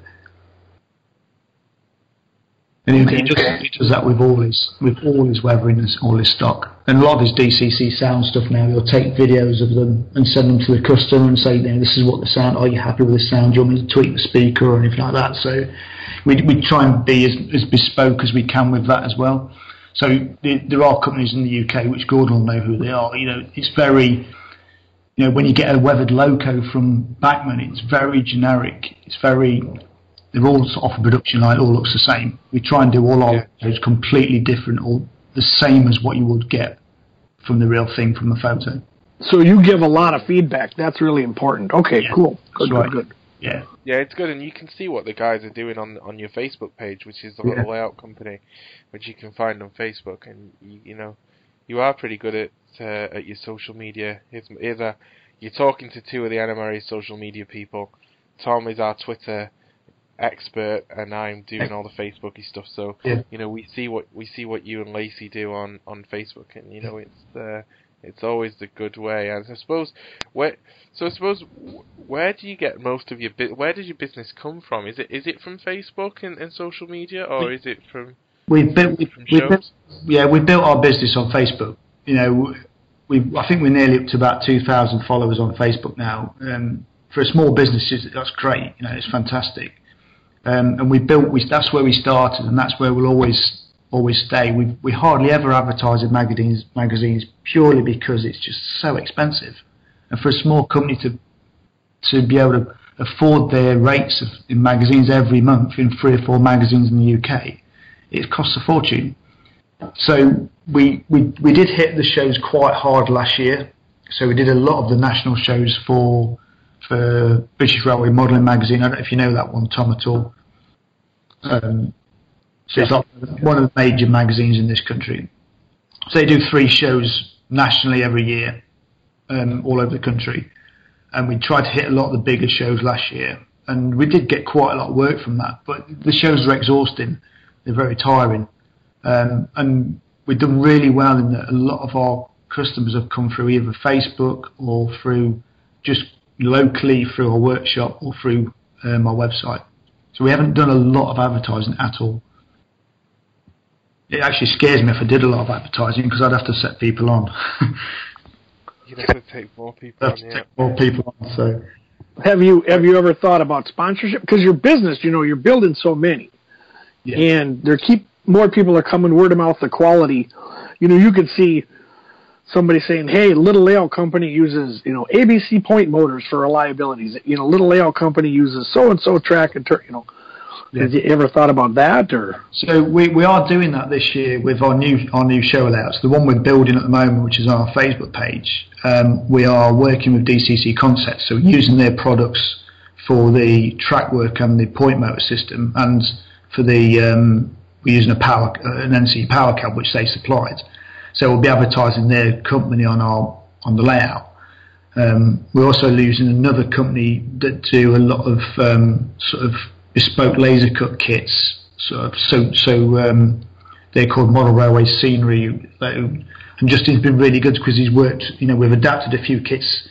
And he, he, does, he does that with all his with all his weathering and all his stock. And a lot of his DCC sound stuff now, he'll take videos of them and send them to the customer and say, you know, this is what the sound. Are you happy with the sound? Do you want me to tweak the speaker or anything like that? So we we try and be as, as bespoke as we can with that as well. So the, there are companies in the UK which Gordon will know who they are. You know, it's very you know, when you get a weathered loco from Bachmann, it's very generic. It's very they're all off a production line, it all looks the same. We try and do all our yeah. completely different or the same as what you would get from the real thing from the photo. So you give a lot of feedback. That's really important. Okay, yeah, cool. Good, good, right. good. Yeah. Yeah, it's good, and you can see what the guys are doing on on your Facebook page, which is the yeah. little layout company, which you can find on Facebook, and you, you know, you are pretty good at uh, at your social media. either you're talking to two of the NMRA social media people. Tom is our Twitter expert and I'm doing all the Facebooky stuff. So yeah. you know we see what we see what you and Lacey do on on Facebook, and you know it's uh, it's always the good way. And I suppose where so I suppose where do you get most of your where does your business come from? Is it is it from Facebook and, and social media, or is it from we built we, we built yeah we built our business on Facebook. You know we I think we're nearly up to about two thousand followers on Facebook now. Um, for a small business, that's great. You know, it's fantastic. Um, and we built. We, that's where we started, and that's where we'll always always stay. We we hardly ever advertise in magazines magazines purely because it's just so expensive, and for a small company to to be able to afford their rates of, in magazines every month in three or four magazines in the UK, it costs a fortune. So we, we we did hit the shows quite hard last year. So we did a lot of the national shows for for British Railway Modelling Magazine. I don't know if you know that one, Tom, at all. Um, so it's like one of the major magazines in this country. So they do three shows nationally every year, um, all over the country. And we tried to hit a lot of the bigger shows last year. And we did get quite a lot of work from that. But the shows are exhausting. They're very tiring. Um, and we've done really well in that a lot of our customers have come through either Facebook or through just locally through a workshop or through um, our website. So we haven't done a lot of advertising at all. It actually scares me if I did a lot of advertising because I'd have to set people on. [laughs] You'd have to take more people on. Yeah. Take more people on. So, have you have you ever thought about sponsorship? Because your business, you know, you're building so many, yeah. and there keep more people are coming word of mouth. The quality, you know, you could see somebody saying, "Hey, Little Layout Company uses you know ABC point motors for reliabilities. You know, Little Layout Company uses so and so track and turn. You know, yeah. have you ever thought about that or? So we we are doing that this year with our new our new show layouts. The one we're building at the moment, which is on our Facebook page. Um, we are working with DCC Concepts, so using their products for the track work and the point motor system, and for the um, we're using a power an NCE power cab which they supplied. So we'll be advertising their company on our on the layout. Um, we're also using another company that do a lot of um, sort of bespoke laser cut kits. Sort of, so so um, they're called Model Railway Scenery, and Justin's been really good because he's worked. You know, we've adapted a few kits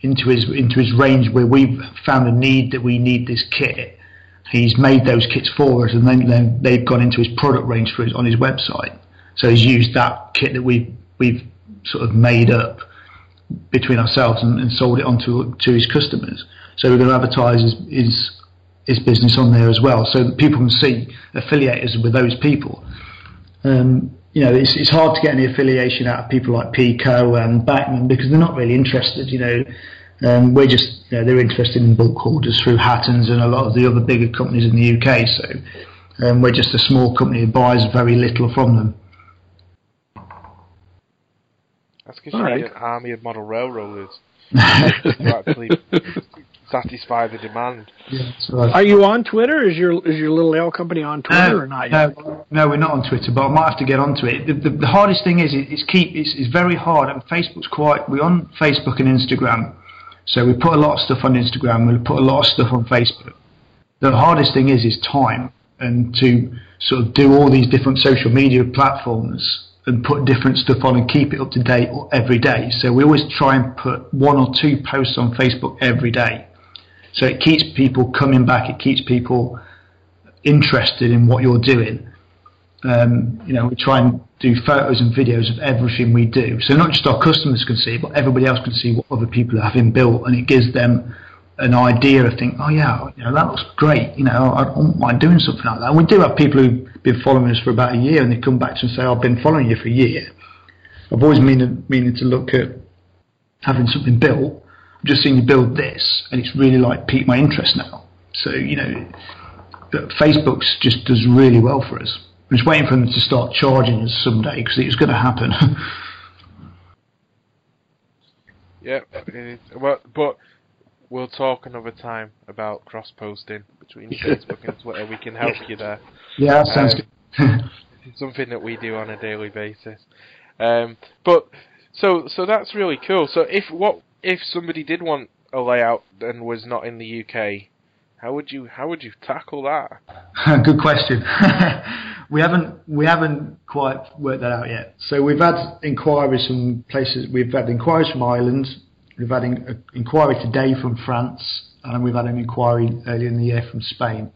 into his into his range where we've found a need that we need this kit. He's made those kits for us, and then, then they've gone into his product range for his, on his website. So he's used that kit that we've we've sort of made up between ourselves and, and sold it on to, to his customers. So we're going to advertise his, his, his business on there as well, so that people can see affiliate us with those people. Um, you know, it's, it's hard to get any affiliation out of people like Peco and Bachmann because they're not really interested. You know, um, we're just you know, they're interested in bulk orders through Hattons and a lot of the other bigger companies in the UK. So um, we're just a small company that buys very little from them. That's because you right. need an army of model railroaders to [laughs] actually satisfy the demand. Yeah, right. Are you on Twitter? Is your is your little L company on Twitter or not? No, no, we're not on Twitter, but I might have to get onto it. The, the, the hardest thing is it's keep it's, it's very hard, and Facebook's quite. We're on Facebook and Instagram, so we put a lot of stuff on Instagram. We put a lot of stuff on Facebook. The hardest thing is is time and to sort of do all these different social media platforms and put different stuff on and keep it up to date every day. So we always try and put one or two posts on Facebook every day. So it keeps people coming back, it keeps people interested in what you're doing. Um, you know, we try and do photos and videos of everything we do. So not just our customers can see, but everybody else can see what other people are having built, and it gives them an idea of think, oh yeah, you know, that looks great. You know, I don't mind doing something like that. And we do have people who've been following us for about a year, and they come back to us and say, I've been following you for a year. I've always meaning meaning to look at having something built. I've just seen you build this, and it's really like piqued my interest now. So you know, Facebook's just does really well for us. I'm just waiting for them to start charging us someday because it's going to happen. [laughs] yeah, well, but we'll talk another time about cross posting between [laughs] Facebook and Twitter. We can help you there. Yeah, sounds um, good. [laughs] it's something that we do on a daily basis. Um, but so so that's really cool. So if what if somebody did want a layout and was not in the UK, how would you how would you tackle that? [laughs] Good question. [laughs] we haven't we haven't quite worked that out yet. So we've had inquiries from places. We've had inquiries from Ireland. We've had an uh, inquiry today from France, and we've had an inquiry earlier in the year from Spain.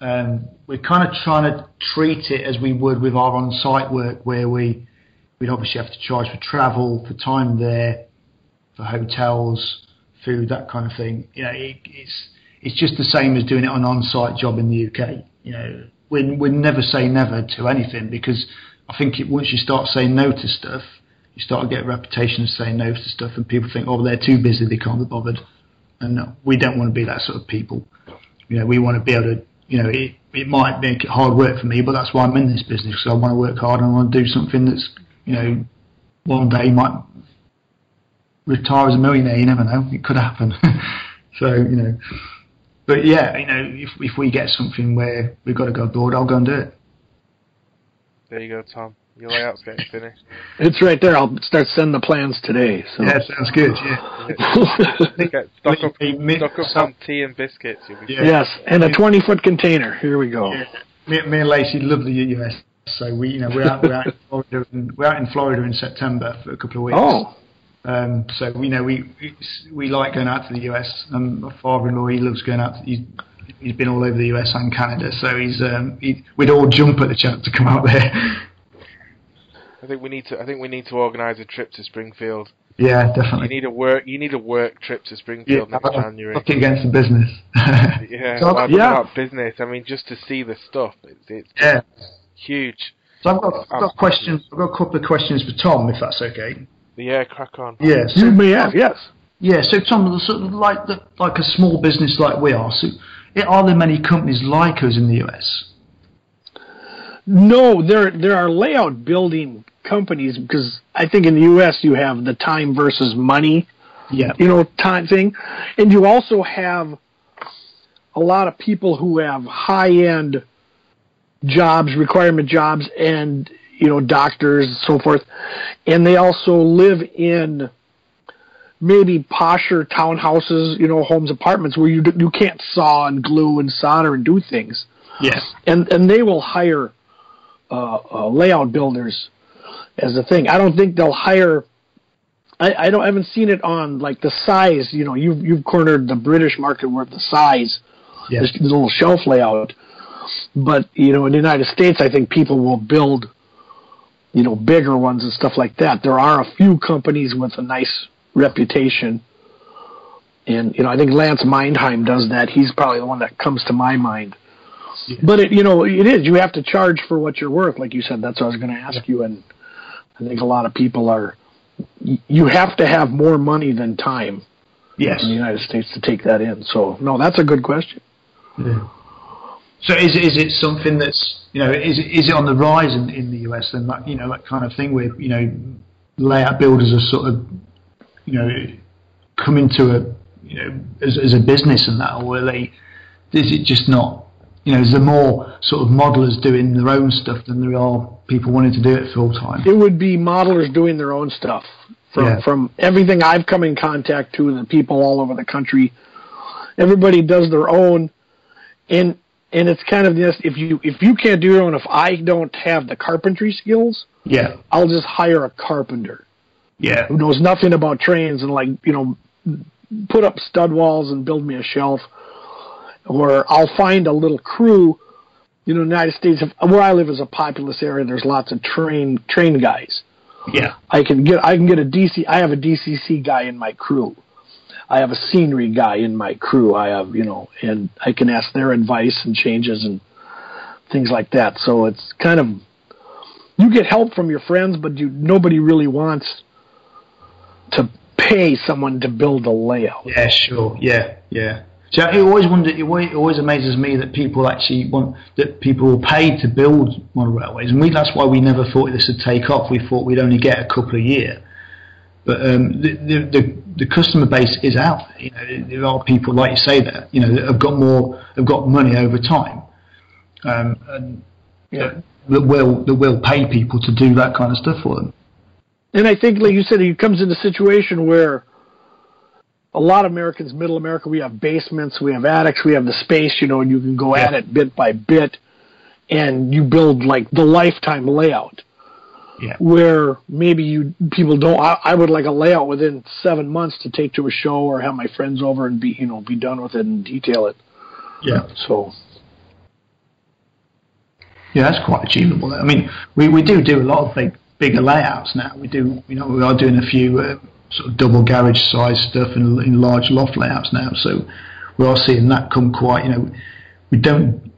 Um, we're kind of trying to treat it as we would with our on-site work, where we we'd obviously have to charge for travel, for time there, for hotels, food, that kind of thing. You know, it, it's it's just the same as doing it on an on-site job in the UK. You know, we we never say never to anything because I think it, once you start saying no to stuff, you start to get a reputation of saying no to stuff, and people think, oh, they're too busy, they can't be bothered. And we don't want to be that sort of people. You know, we want to be able to, you know, it, it might make it hard work for me, but that's why I'm in this business because I want to work hard and I want to do something that's, you know, one day might retire as a millionaire. You never know; it could happen. [laughs] so, you know, but yeah, you know, if if we get something where we've got to go abroad, I'll go and do it. There you go, Tom. Your layout's getting finished. [laughs] It's right there. I'll start sending the plans today. So. Yeah, sounds good. Yeah. [laughs] Get stock up, stock up on tea and biscuits. Yeah. Yes, and a twenty foot container. Here we go. Yeah. Me, me and Lacey love the US, so we, you know, we're out, we're out in Florida. In, we're out in Florida in September for a couple of weeks. Oh. Um, so you know we we like going out to the US. And my father-in-law he loves going out. To, he's, he's been all over the US and Canada, so he's um, he, we'd all jump at the chance to come out there. [laughs] I think we need to. I think we need to organise a trip to Springfield. Yeah, definitely. You need a work. You need a work trip to Springfield yeah, next January. Against the business. [laughs] yeah, so well, yeah. About business. I mean, just to see the stuff. It's, it's yeah. huge. So I've got, I've got questions. I've got a couple of questions for Tom, if that's okay. Yeah, crack on. Yeah, so, you may have. Yes. Yeah, so Tom, sort of like the, like a small business like we are. So, are there many companies like us in the US? No, there there are layout building companies because I think in the U.S. you have the time versus money, yeah, you know, time thing, and you also have a lot of people who have high end jobs, requirement jobs, and you know, doctors, and so forth, and they also live in maybe posher townhouses, you know, homes, apartments where you you can't saw and glue and solder and do things. Yes, and and they will hire uh, uh, layout builders as a thing. I don't think they'll hire. I, I don't I haven't seen it on like the size. You know, you've you've cornered the British market with the size, yes. this little shelf layout. But you know, in the United States, I think people will build, you know, bigger ones and stuff like that. There are a few companies with a nice reputation, and you know, I think Lance Mindheim does that. He's probably the one that comes to my mind. Yeah. But it, you know, it is. You have to charge for what you're worth, like you said. That's what I was going to ask yeah. you, and I think a lot of people are. You have to have more money than time. Yes. In the United States to take that in. So no, that's a good question. Yeah. So is is it something that's you know is is it on the rise in, in the US then that you know that kind of thing where you know layout builders are sort of you know coming to a you know as as a business and that or are they is it just not you know, is there more sort of modelers doing their own stuff than there are people wanting to do it full time? It would be modelers doing their own stuff. From yeah. from everything I've come in contact to, the people all over the country, everybody does their own, and and it's kind of this: if you if you can't do your own, if I don't have the carpentry skills, yeah, I'll just hire a carpenter, yeah, who knows nothing about trains and like you know, put up stud walls and build me a shelf or I'll find a little crew you know, the United States, where I live is a populous area. There's lots of train train guys. Yeah. I can get I can get a DC. I have a DCC guy in my crew. I have a scenery guy in my crew. I have you know, and I can ask their advice and changes and things like that. So it's kind of you get help from your friends, but you nobody really wants to pay someone to build a layout. Yeah, sure. Yeah, yeah. So it always wonder, it always, amazes me that people actually want that people will pay to build model railways, and we, that's why we never thought this would take off. We thought we'd only get a couple a year, but um, the, the, the customer base is out there. You know, there are people like you say that you know that have got more, have got money over time, um, and Yeah. that will that will pay people to do that kind of stuff for them. And I think, like you said, it comes in a situation where a lot of Americans, middle America, we have basements, we have attics, we have the space, you know, and you can go at it bit by bit, and you build like the lifetime layout. Yeah. Where maybe you people don't. I, I would like a layout within seven months to take to a show or have my friends over and be you know be done with it and detail it. Yeah. So Yeah, that's quite achievable. I mean, we, we do do a lot of big bigger layouts now. We do, you know, we are doing a few uh, sort of double garage size stuff in, in large loft layouts now. So we are seeing that come quite. You know, we don't.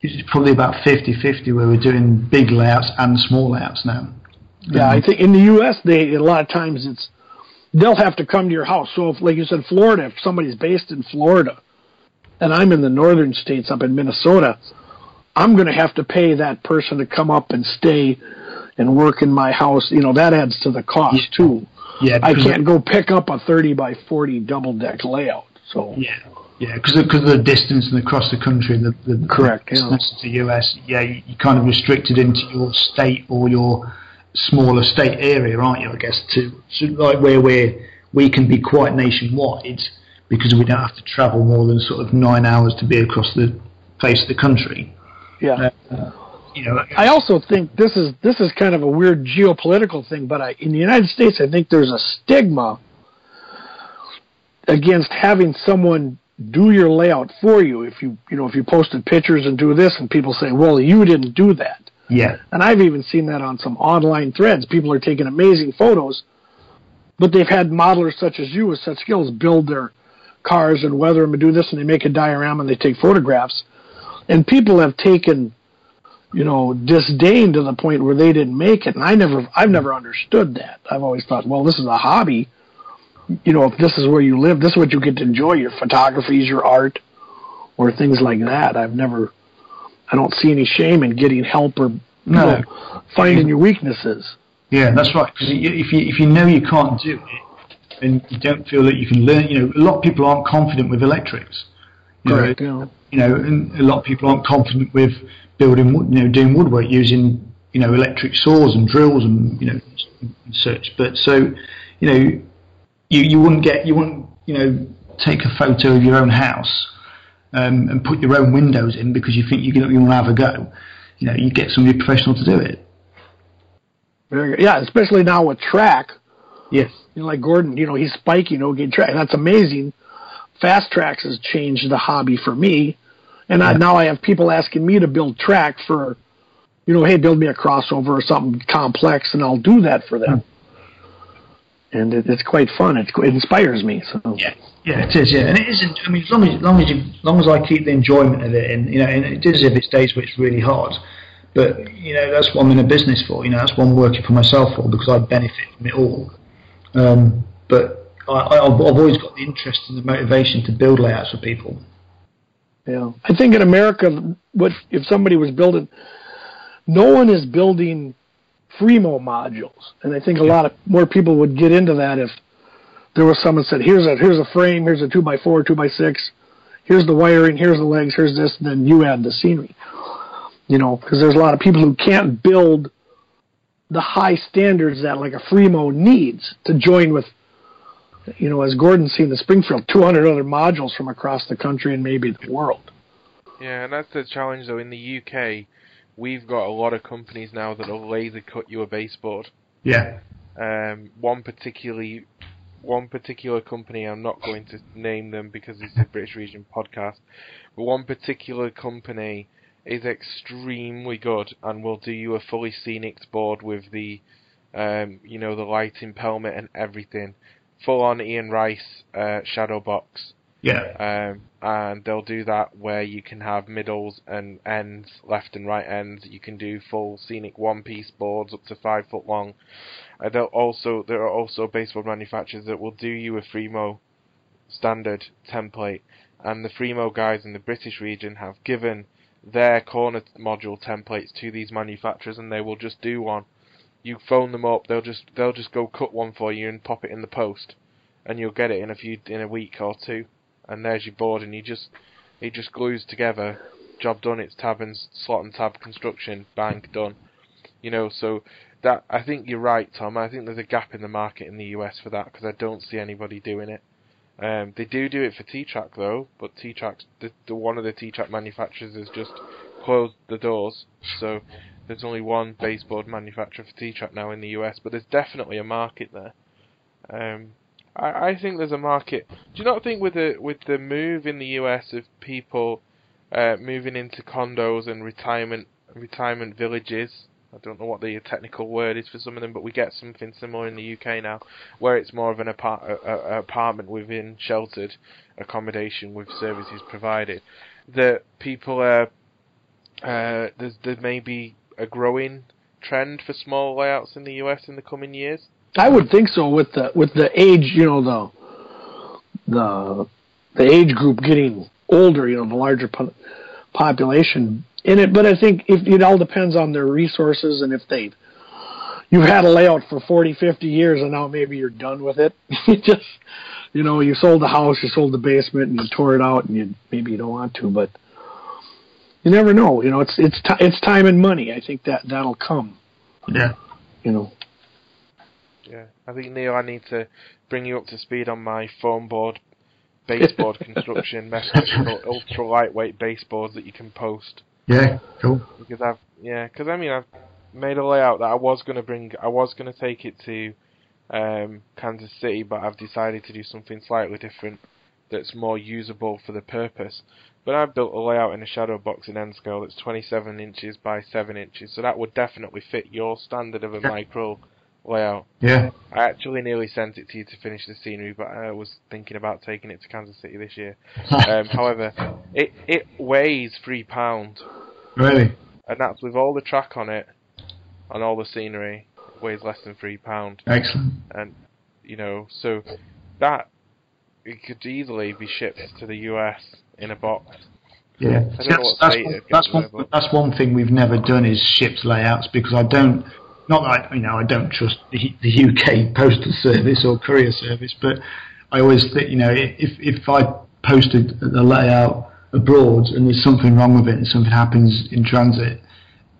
It's probably about 50-50 where we're doing big layouts and small layouts now. Yeah, I think in the U.S. they a lot of times it's they'll have to come to your house. So if, like you said, Florida, if somebody's based in Florida, and I'm in the northern states up in Minnesota, I'm going to have to pay that person to come up and stay and work in my house. You know that adds to the cost too. Yeah, I can't go pick up a 30 by 40 double deck layout. So Yeah, yeah, because of, 'cause of the distance and across the country, the, the Correct, the yeah. to the US. Yeah, you, you're kind of restricted into your state or your smaller state area, aren't you? I guess to so like where we we can be quite nationwide because we don't have to travel more than sort of nine hours to be across the face of the country. yeah. Uh, you know, I also think this is this is kind of a weird geopolitical thing, but I, in the United States, I think there's a stigma against having someone do your layout for you. If you you know if you posted pictures and do this, and people say, "Well, you didn't do that," yeah, and I've even seen that on some online threads. People are taking amazing photos, but they've had modelers such as you with such skills build their cars and weather them and do this, and they make a diorama and they take photographs, and people have taken you know, disdain to the point where they didn't make it. And I never, I've never understood that. I've always thought, well, this is a hobby. You know, if this is where you live, this is what you get to enjoy your photographies, your art, or things like that. I've never, I don't see any shame in getting help or you No. know, finding your weaknesses. yeah, that's right. Because if you if you know you can't do it, and you don't feel that you can learn, you know, a lot of people aren't confident with electrics. You know, Correct. You know, you know, and a lot of people aren't confident with building, wood- you know, doing woodwork using, you know, electric saws and drills and you know, and such. But so, you know, you you wouldn't get, you wouldn't, you know, take a photo of your own house um, and put your own windows in because you think you want to have a go. You know, you get somebody professional to do it. very good. Yeah, especially now with track. Yes. You know, like Gordon, you know, he's spiking okay track. That's amazing. Fast tracks has changed the hobby for me. And I, now I have people asking me to build track for, you know, hey, build me a crossover or something complex, and I'll do that for them. And it, it's quite fun. It's, it inspires me. So Yeah, yeah, it is. Yeah, and it isn't. I mean, as long as, as long as you, as long as I keep the enjoyment of it, and you know, and it is if it's days where it's really hard. But you know, that's what I'm in a business for. You know, that's what I'm working for myself for because I benefit from it all. Um, but I, I've always got the interest and the motivation to build layouts for people. Yeah, I think in America, what if somebody was building? No one is building Fremo modules, and I think a lot of more people would get into that if there was someone said, "Here's a here's a frame, here's a two by four, two by six, here's the wiring, here's the legs, here's this," and then you add the scenery. You know, because there's a lot of people who can't build the high standards that like a Fremo needs to join with you know, as Gordon's seen the Springfield, 200 other modules from across the country and maybe the world. Yeah, and that's the challenge though. In the UK, we've got a lot of companies now that'll laser cut you a baseboard. Yeah, Um, one particularly, one particular company, I'm not going to name them because it's a British Region podcast, but one particular company is extremely good and will do you a fully scenic board with the, um, you know, the lighting pelmet and everything. Full on Ian Rice uh, shadow box. Yeah. Um, and they'll do that where you can have middles and ends, left and right ends. You can do full scenic one-piece boards up to five foot long. Uh, they'll also there are also baseboard manufacturers that will do you a Fremo standard template, and the Fremo guys in the British region have given their corner module templates to these manufacturers, and they will just do one. You phone them up, they'll just they'll just go cut one for you and pop it in the post, and you'll get it in a few in a week or two and there's your board, and you just it just glues together. Job done. It's tab and slot and tab construction. Bang done. You know, so that I think you're right, Tom. I think there's a gap in the market in the US for that because I don't see anybody doing it. Um, they do do it for T-Track though, but T-Track, the, the one of the T-Track manufacturers has just closed the doors, so there's only one baseboard manufacturer for T-Track now in the US. But there's definitely a market there. Um, I, I think there's a market. Do you not think with the with the move in the US of people uh, moving into condos and retirement retirement villages? I don't know what the technical word is for some of them, but we get something similar in the UK now, where it's more of an apart- a, a apartment within sheltered accommodation with services provided. That people are uh, there's there may be a growing trend for small layouts in the US in the coming years. I would think so with the with the age, you know, the the the age group getting older, you know, the larger po- population in it. But I think if it all depends on their resources and if they you've had a layout for 40, 50 years and now maybe you're done with it. [laughs] you just you know, you sold the house, you sold the basement, and you tore it out, and you maybe you don't want to, but you never know. You know, it's it's t- it's time and money. I think that that'll come. Yeah. You know. Yeah, I think Neil, I need to bring you up to speed on my foam board, baseboard [laughs] construction, metal ultra lightweight baseboards that you can post. Yeah. Cool. Because I've yeah, because I mean I've made a layout that I was gonna bring, I was gonna take it to um, Kansas City, but I've decided to do something slightly different that's more usable for the purpose. But I've built a layout in a shadow box in N scale that's 27 inches by 7 inches, so that would definitely fit your standard of a micro layout. Yeah. I actually nearly sent it to you to finish the scenery, but I was thinking about taking it to Kansas City this year. [laughs] Um, however, it it weighs three pound, Really. and that's with all the track on it, and all the scenery. It weighs less than three pound, Excellent. and you know, so that it could easily be shipped to the US in a box. Yeah. See, that's, that's, one, that's one. That's one thing we've never done is shipped layouts because I don't. Not that I, you know I don't trust the, the UK postal service or courier service, but I always think you know if if I posted the layout abroad and there's something wrong with it and something happens in transit,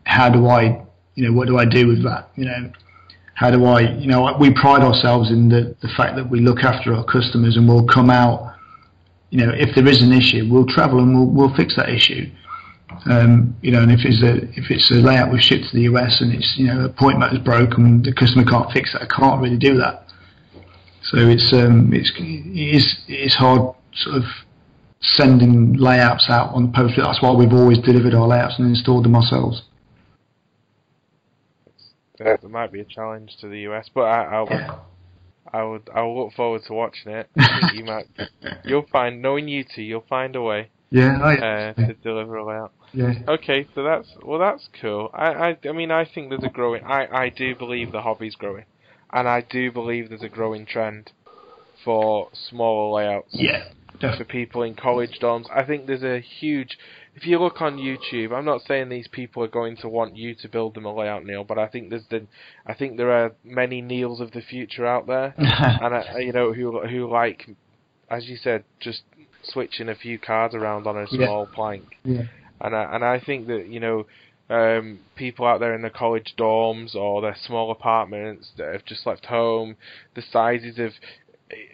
how do I you know what do I do with that? You know, how do I you know we pride ourselves in the the fact that we look after our customers and we'll come out. You know, if there is an issue, we'll travel and we'll we'll fix that issue. Um, you know, and if it's a if it's a layout we've shipped to the US and it's you know a point motor's broken, the customer can't fix it. I can't really do that. So it's um it's it is it is hard sort of sending layouts out on the post. That's why we've always delivered our layouts and installed them ourselves. There might be a challenge to the US, but I, I'll Yeah. I would I will look forward to watching it. [laughs] You might you'll find knowing you two, you'll find a way Yeah, I, uh, to deliver a layout. Yeah, Okay, so that's well, that's cool. I, I, I mean, I think there's a growing. I, I do believe the hobby's growing, and I do believe there's a growing trend for smaller layouts yeah, for people in college dorms. I think there's a huge. If you look on YouTube, I'm not saying these people are going to want you to build them a layout, Neil, but I think there's the, I think there are many Neils of the future out there, [laughs] and I, you know who who like, as you said, just switching a few cards around on a Yeah. small plank yeah, and I, and I think that you know um, people out there in the college dorms or their small apartments that have just left home, the sizes of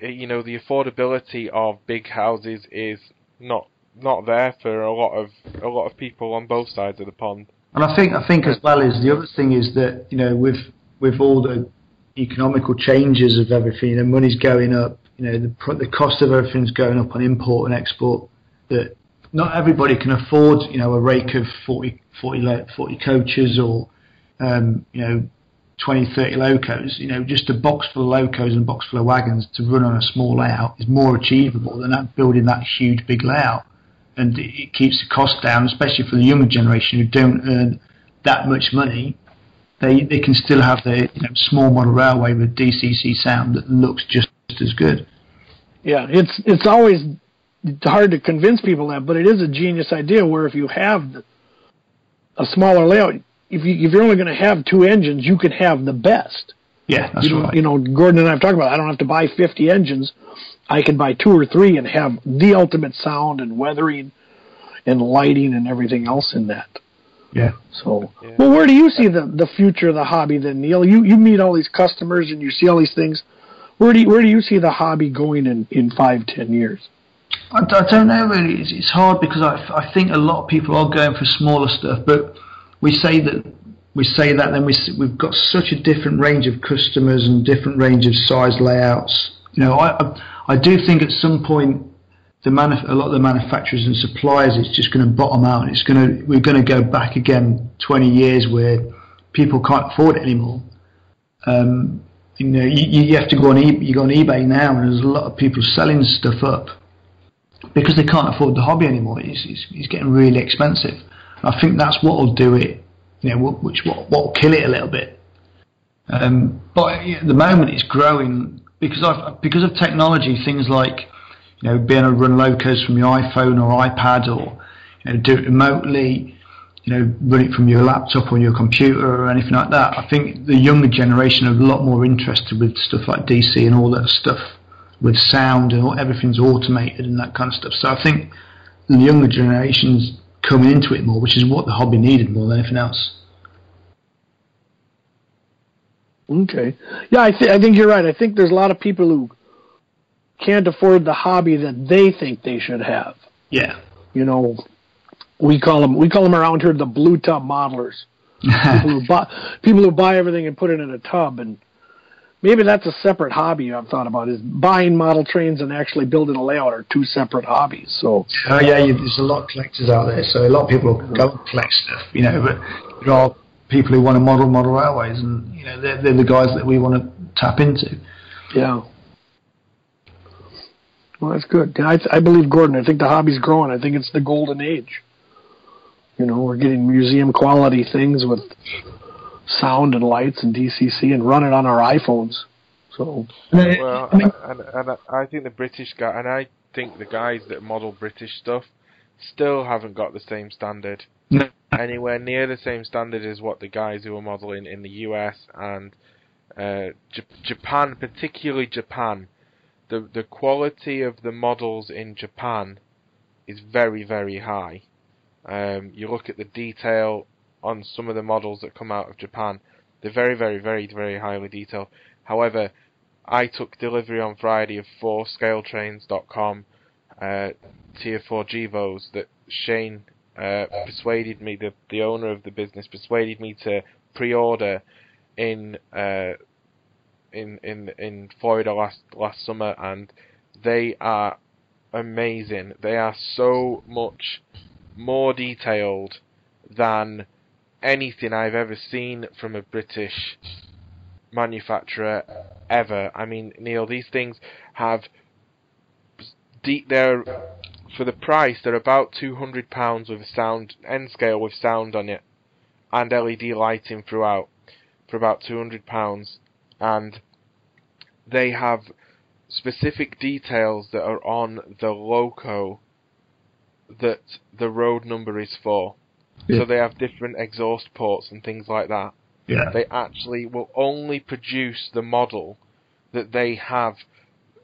eh, you know the affordability of big houses is not not there for a lot of a lot of people on both sides of the pond. And I think I think as well is the other thing is that you know with with all the economical changes of everything, you know, money's going up. You know, the the cost of everything's going up on import and export. That not everybody can afford, you know, a rake of 40, 40, 40 coaches or, um, you know, 20, 30 locos. You know, just a box full of locos and a box full of wagons to run on a small layout is more achievable than that building that huge big layout. And it, keeps the cost down, especially for the younger generation who don't earn that much money. They, they can still have their you know, small model railway with DCC sound that looks just as good. Yeah, it's it's always hard to convince people that, but it is a genius idea. Where if you have a smaller layout, if you if you're only going to have two engines, you can have the best. Yeah, that's you know, right. You know, Gordon and I have talked about. It. I don't have to buy 50 engines. I can buy two or three and have the ultimate sound and weathering and lighting and everything else in that. Yeah. So, Yeah. well, where do you see the the future of the hobby then, Neil? You you meet all these customers and you see all these things. Where do you, where do you see the hobby going in in five ten years? I, I don't know really. It's, it's hard because I, I think a lot of people are going for smaller stuff, but we say that we say that then we we've got such a different range of customers and different range of size layouts. You know, I I, do think at some point the manuf- a lot of the manufacturers and suppliers it's just going to bottom out. It's going to we're going to go back again 20 years where people can't afford it anymore. Um, you know, you, you have to go on you go on eBay now, and there's a lot of people selling stuff up because they can't afford the hobby anymore. It's, it's, it's getting really expensive. And I think that's what will do it. You know, which what will kill it a little bit. Um, but at the moment, it's growing because of because of technology. Things like you know being able to run locos from your iPhone or iPad, or you know do it remotely. You know, run it from your laptop or your computer or anything like that. I think the younger generation are a lot more interested with stuff like DC and all that stuff with sound and all, everything's automated and that kind of stuff. So I think the younger generation's coming into it more, which is what the hobby needed more than anything else. Okay. Yeah, I, th- I think you're right. I think there's a lot of people who can't afford the hobby that they think they should have. Yeah. You know, we call them we call them around here the blue tub modelers. [laughs] People who buy people who buy everything and put it in a tub, and maybe that's a separate hobby I've thought about. Is buying model trains and actually building a layout are two separate hobbies. So Oh yeah, you, there's a lot of collectors out there, so a lot of people go and collect stuff, you know. But there are people who want to model model railways, and you know they're, they're the guys that we want to tap into. yeah. Well, that's good. I, I believe Gordon. I think the hobby's growing. I think it's the golden age. You know, we're getting museum quality things with sound and lights and DCC and run it on our iPhones. So Well, I mean- and, and I think the British guy, and I think the guys that model British stuff still haven't got the same standard. No. Anywhere near the same standard as what the guys who are modeling in the US and uh, J- Japan, particularly Japan. The the quality of the models in Japan is very very high. Um, you look at the detail on some of the models that come out of Japan; they're very very very very highly detailed. However, I took delivery on Friday of four scaletrains.com uh, tier 4 Gevos that Shane uh, persuaded me, the, the owner of the business, persuaded me to pre-order in uh, in in in Florida last last summer, and they are amazing. They are so much more detailed than anything I've ever seen from a British manufacturer ever. I mean, Neil, these things have de- they're for the price they're about two hundred pounds with a sound N scale with sound on it and LED lighting throughout for about two hundred pounds, and they have specific details that are on the loco that the road number is for. Yeah. So they have different exhaust ports and things like that Yeah. they actually will only produce the model that they have.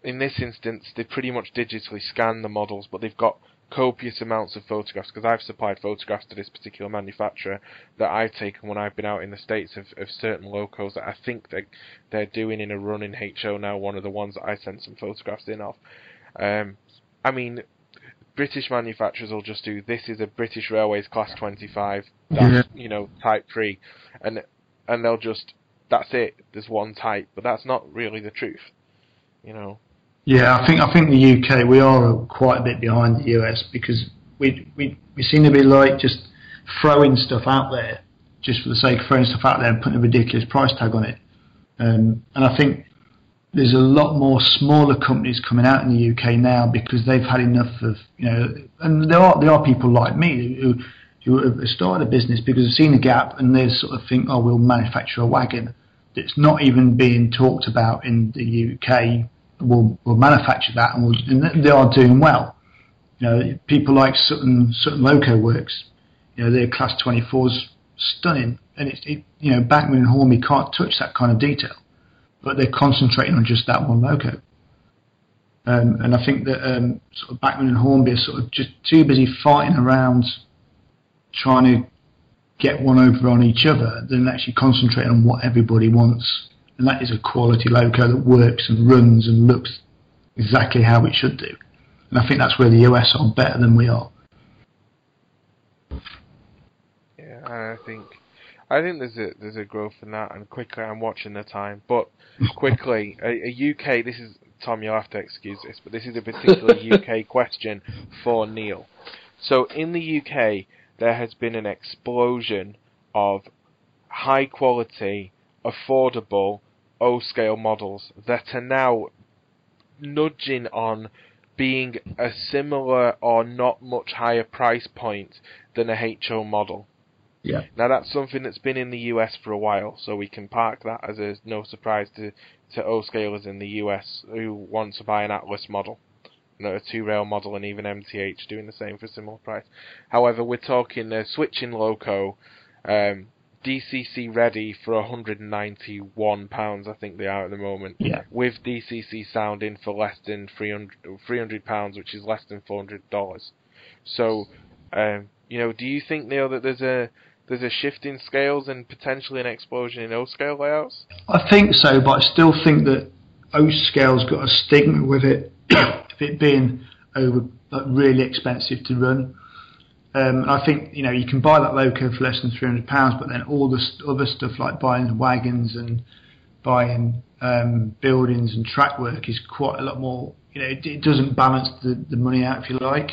In this instance, they pretty much digitally scan the models, but they've got copious amounts of photographs because I've supplied photographs to this particular manufacturer that I've taken when I've been out in the states of, of certain locos that I think they they're doing in a run in HO now. One of the ones that I sent some photographs in of. Um, I mean, British manufacturers will just do this is a British Railways Class 25, that's you know Type 3, and and they'll just that's it. There's one type, but that's not really the truth. You know. Yeah, I think I think the UK we are quite a bit behind the US because we we we seem to be like just throwing stuff out there just for the sake of throwing stuff out there and putting a ridiculous price tag on it. Um, and I think there's a lot more smaller companies coming out in the UK now because they've had enough of you know, and there are there are people like me who who have started a business because they've seen a gap and they sort of think, oh, we'll manufacture a wagon that's not even being talked about in the UK. We'll, we'll manufacture that and, we'll, and they are doing well. You know, people like Sutton, Sutton Loco Works, you know, their Class 24's stunning. And it's, it, you know, Bachmann and Hornby can't touch that kind of detail, but they're concentrating on just that one loco. Um, and I think that um, sort of Bachmann and Hornby are sort of just too busy fighting around trying to get one over on each other than actually concentrate on what everybody wants. And that is a quality loco that works and runs and looks exactly how it should do. And I think that's where the US are better than we are. Yeah, I think I think there's a there's a growth in that, and quickly I'm watching the time, but [laughs] quickly a, a UK. This is Tom. You'll have to excuse this, but this is a particularly [laughs] UK question for Neil. So in the UK, there has been an explosion of high quality, affordable O scale models that are now nudging on being a similar or not much higher price point than a HO model. Yeah. Now that's something that's been in the US for a while, so we can park that as a no surprise to to O scalers in the US who want to buy an Atlas model you know, a two rail model and even MTH doing the same for a similar price. However, we're talking a switching loco, um, DCC ready for 191 pounds. I think they are at the moment. Yeah. With DCC sounding for less than 300 pounds, which is less than 400 dollars. So, um, you know, do you think Neil that there's a there's a shift in scales and potentially an explosion in O scale layouts? I think so, but I still think that O scale's got a stigma with it [coughs] it being over like, really expensive to run. Um, I think you know you can buy that loco for less than three hundred pounds, but then all the other stuff like buying wagons and buying um, buildings and track work is quite a lot more. You know, it, it, doesn't balance the, the money out if you like.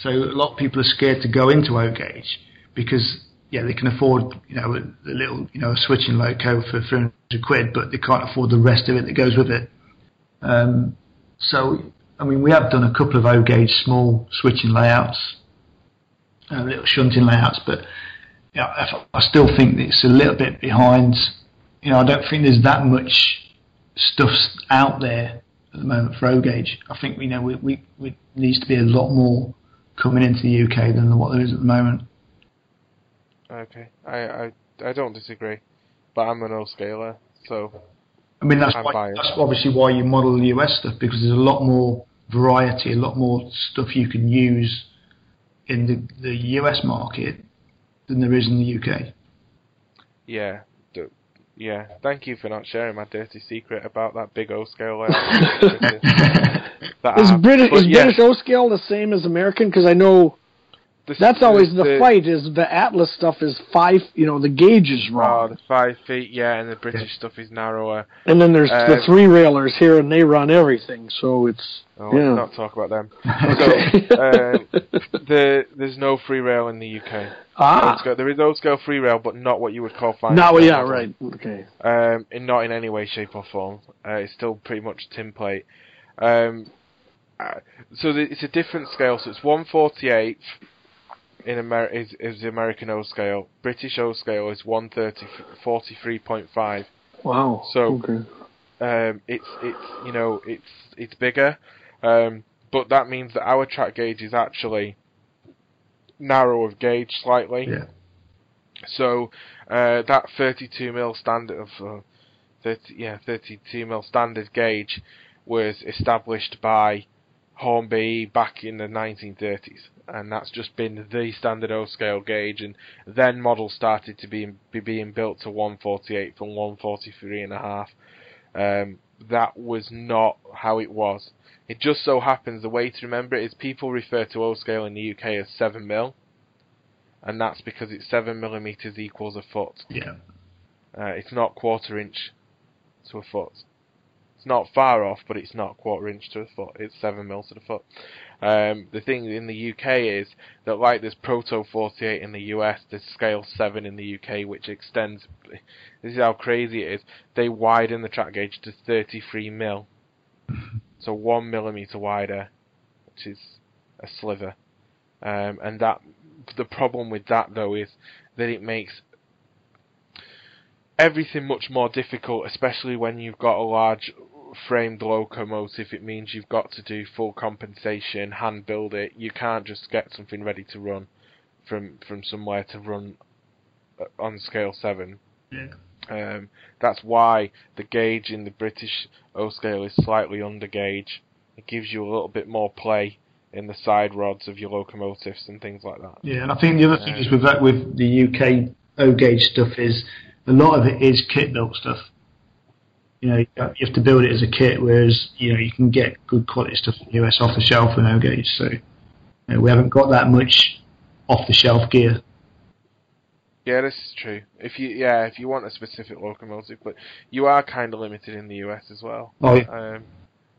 So a lot of people are scared to go into O gauge because yeah they can afford you know a, little you know a switching loco for three hundred quid, but they can't afford the rest of it that goes with it. Um, so I mean, we have done a couple of O gauge small switching layouts, uh, little shunting layouts, but you know, I still think it's a little bit behind. You know, I don't think there's that much stuff out there at the moment for O gauge. I think you know we, we, we needs to be a lot more coming into the UK than what there is at the moment. Okay, I I, I don't disagree, but I'm an O scaler, so I mean, that's, why, that's obviously why you model the US stuff because there's a lot more variety, a lot more stuff you can use in the, the US market than there is in the UK. Yeah, yeah. Thank you for not sharing my dirty secret about that big O scale. [laughs] [laughs] is British is yeah. British O scale the same as American? Because I know the, That's always the, the, fight. Is the Atlas stuff is five? You know, the gauge is wrong. Oh, the five feet, yeah, and the British stuff is narrower. And then there's the three railers here, and they run everything. So it's oh, yeah. Let's not talk about them. [laughs] okay. so, uh, the, there's no three rail in the UK. Ah, there is old scale free rail, but not what you would call fine. No, yeah, right. Okay. Um, in not in any way, shape, or form. Uh, it's still pretty much tin plate. Um, uh, so the, it's a different scale. So it's 148 in Amer- is, is the American O scale. British O scale is 143.5. Wow. So okay. um, it's it's you know it's it's bigger, um, but that means that our track gauge is actually narrow of gauge slightly. Yeah. So uh, that 32 mil standard of uh, 30 yeah 32 mil standard gauge was established by Hornby back in the 1930s and that's just been the standard O scale gauge. And then models started to be, be being built to 148 from 143 and a half. Um, that was not how it was. It just so happens the way to remember it is people refer to O scale in the UK as 7 mil, and that's because it's 7 millimeters equals a foot. Yeah. Uh, it's not quarter inch to a foot. Not far off, but it's not quarter inch to a foot. It's seven mil to the foot. Um, the thing in the UK is that like there's Proto 48 in the US, there's Scale 7 in the UK, which extends. This is how crazy it is. They widen the track gauge to 33 mil, so one millimeter wider, which is a sliver. Um, and that the problem with that though is that it makes everything much more difficult, especially when you've got a large framed locomotive. It means you've got to do full compensation, hand build it. You can't just get something ready to run from from somewhere to run uh, on scale seven. Yeah. Um, that's why the gauge in the British O scale is slightly under gauge. It gives you a little bit more play in the side rods of your locomotives and things like that. Yeah, and I think the other thing is with that with the UK O gauge stuff is a lot of it is kit built stuff. You know, you have to build it as a kit, whereas you know you can get good quality stuff in the US off the shelf with O gauge. So you know, we haven't got that much off the shelf gear. Yeah, this is true. If you yeah, if you want a specific locomotive, but you are kind of limited in the US as well. Oh, yeah. Um,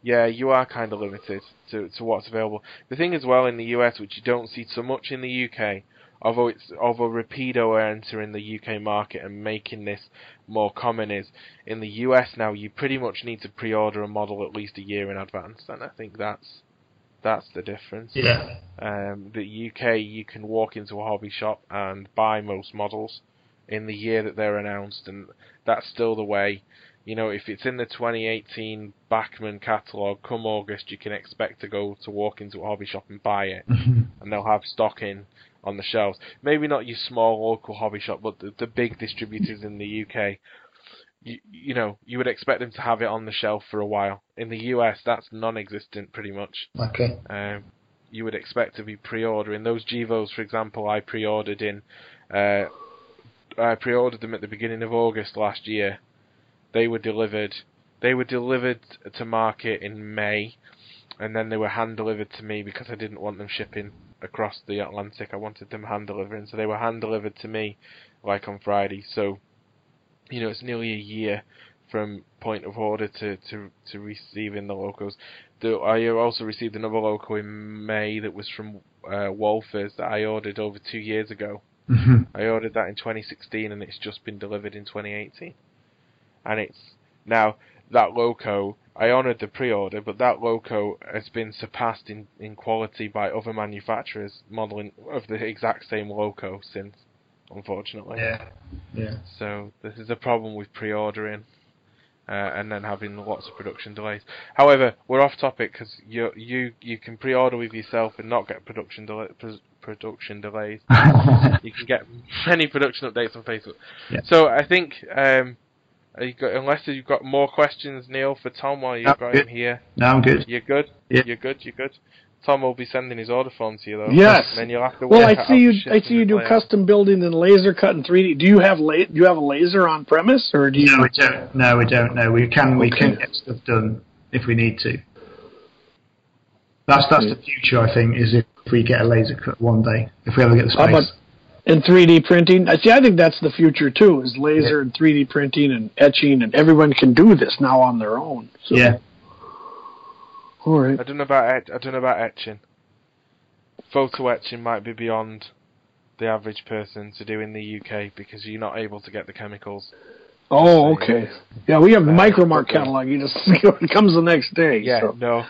yeah, you are kind of limited to to what's available. The thing as well in the US, which you don't see so much in the UK, although it's although Rapido are entering the UK market and making this more common, is in the US now you pretty much need to pre-order a model at least a year in advance, and I think that's that's the difference. Yeah. Um, the UK, you can walk into a hobby shop and buy most models in the year that they're announced, and that's still the way. You know, if it's in the 2018 Bachmann catalogue, come August, you can expect to go to walk into a hobby shop and buy it, [laughs] and they'll have stock in on the shelves. Maybe not your small local hobby shop, but the, the big distributors in the UK. You, you know, you would expect them to have it on the shelf for a while. In the US, that's non-existent pretty much. Okay. Um, you would expect to be pre-ordering those Gevos, for example. I pre-ordered in, uh, I pre-ordered them at the beginning of August last year. They were delivered. They were delivered to market in May, and then they were hand delivered to me because I didn't want them shipping across the Atlantic. I wanted them hand delivering, so they were hand delivered to me, like on Friday. So, you know, it's nearly a year from point of order to to, to receiving the locos. The, I also received another loco in May that was from uh, Walthers that I ordered over two years ago. Mhm. I ordered that in 2016 and it's just been delivered in 2018. And it's now that loco. I honoured the pre-order, but that loco has been surpassed in, in quality by other manufacturers modelling of the exact same loco since, unfortunately. Yeah. Yeah. So this is a problem with pre-ordering, uh, and then having lots of production delays. However, we're off topic because you you you can pre-order with yourself and not get production delay, pres- production delays. [laughs] you can get many production updates on Facebook. Yeah. So I think um, you got, unless you've got more questions, Neil, for Tom while you've No, got good. him here, no, I'm good. you're good. Yeah. You're good. You're good. Tom will be sending his order form to you though. Yes. And then you'll have to. Well, I see you. I see you do lay out. custom building and laser cut and 3D. Do you have la- Do you have a laser on premise, or do you? No, we don't. No, we don't. No, we can. We can get stuff done if we need to. That's that's the future. I think is if we get a laser cut one day, if we ever get the How space. About in 3D printing? I see. I think that's the future too. Is laser and 3D printing and etching, and everyone can do this now on their own. So, yeah. All right. I don't know about et- I don't know about etching. Photo etching might be beyond the average person to do in the UK because you're not able to get the chemicals. Oh, okay. Yeah, we have the Uh, Micromark catalog. You just [laughs] it comes the next day. Yeah, so. no,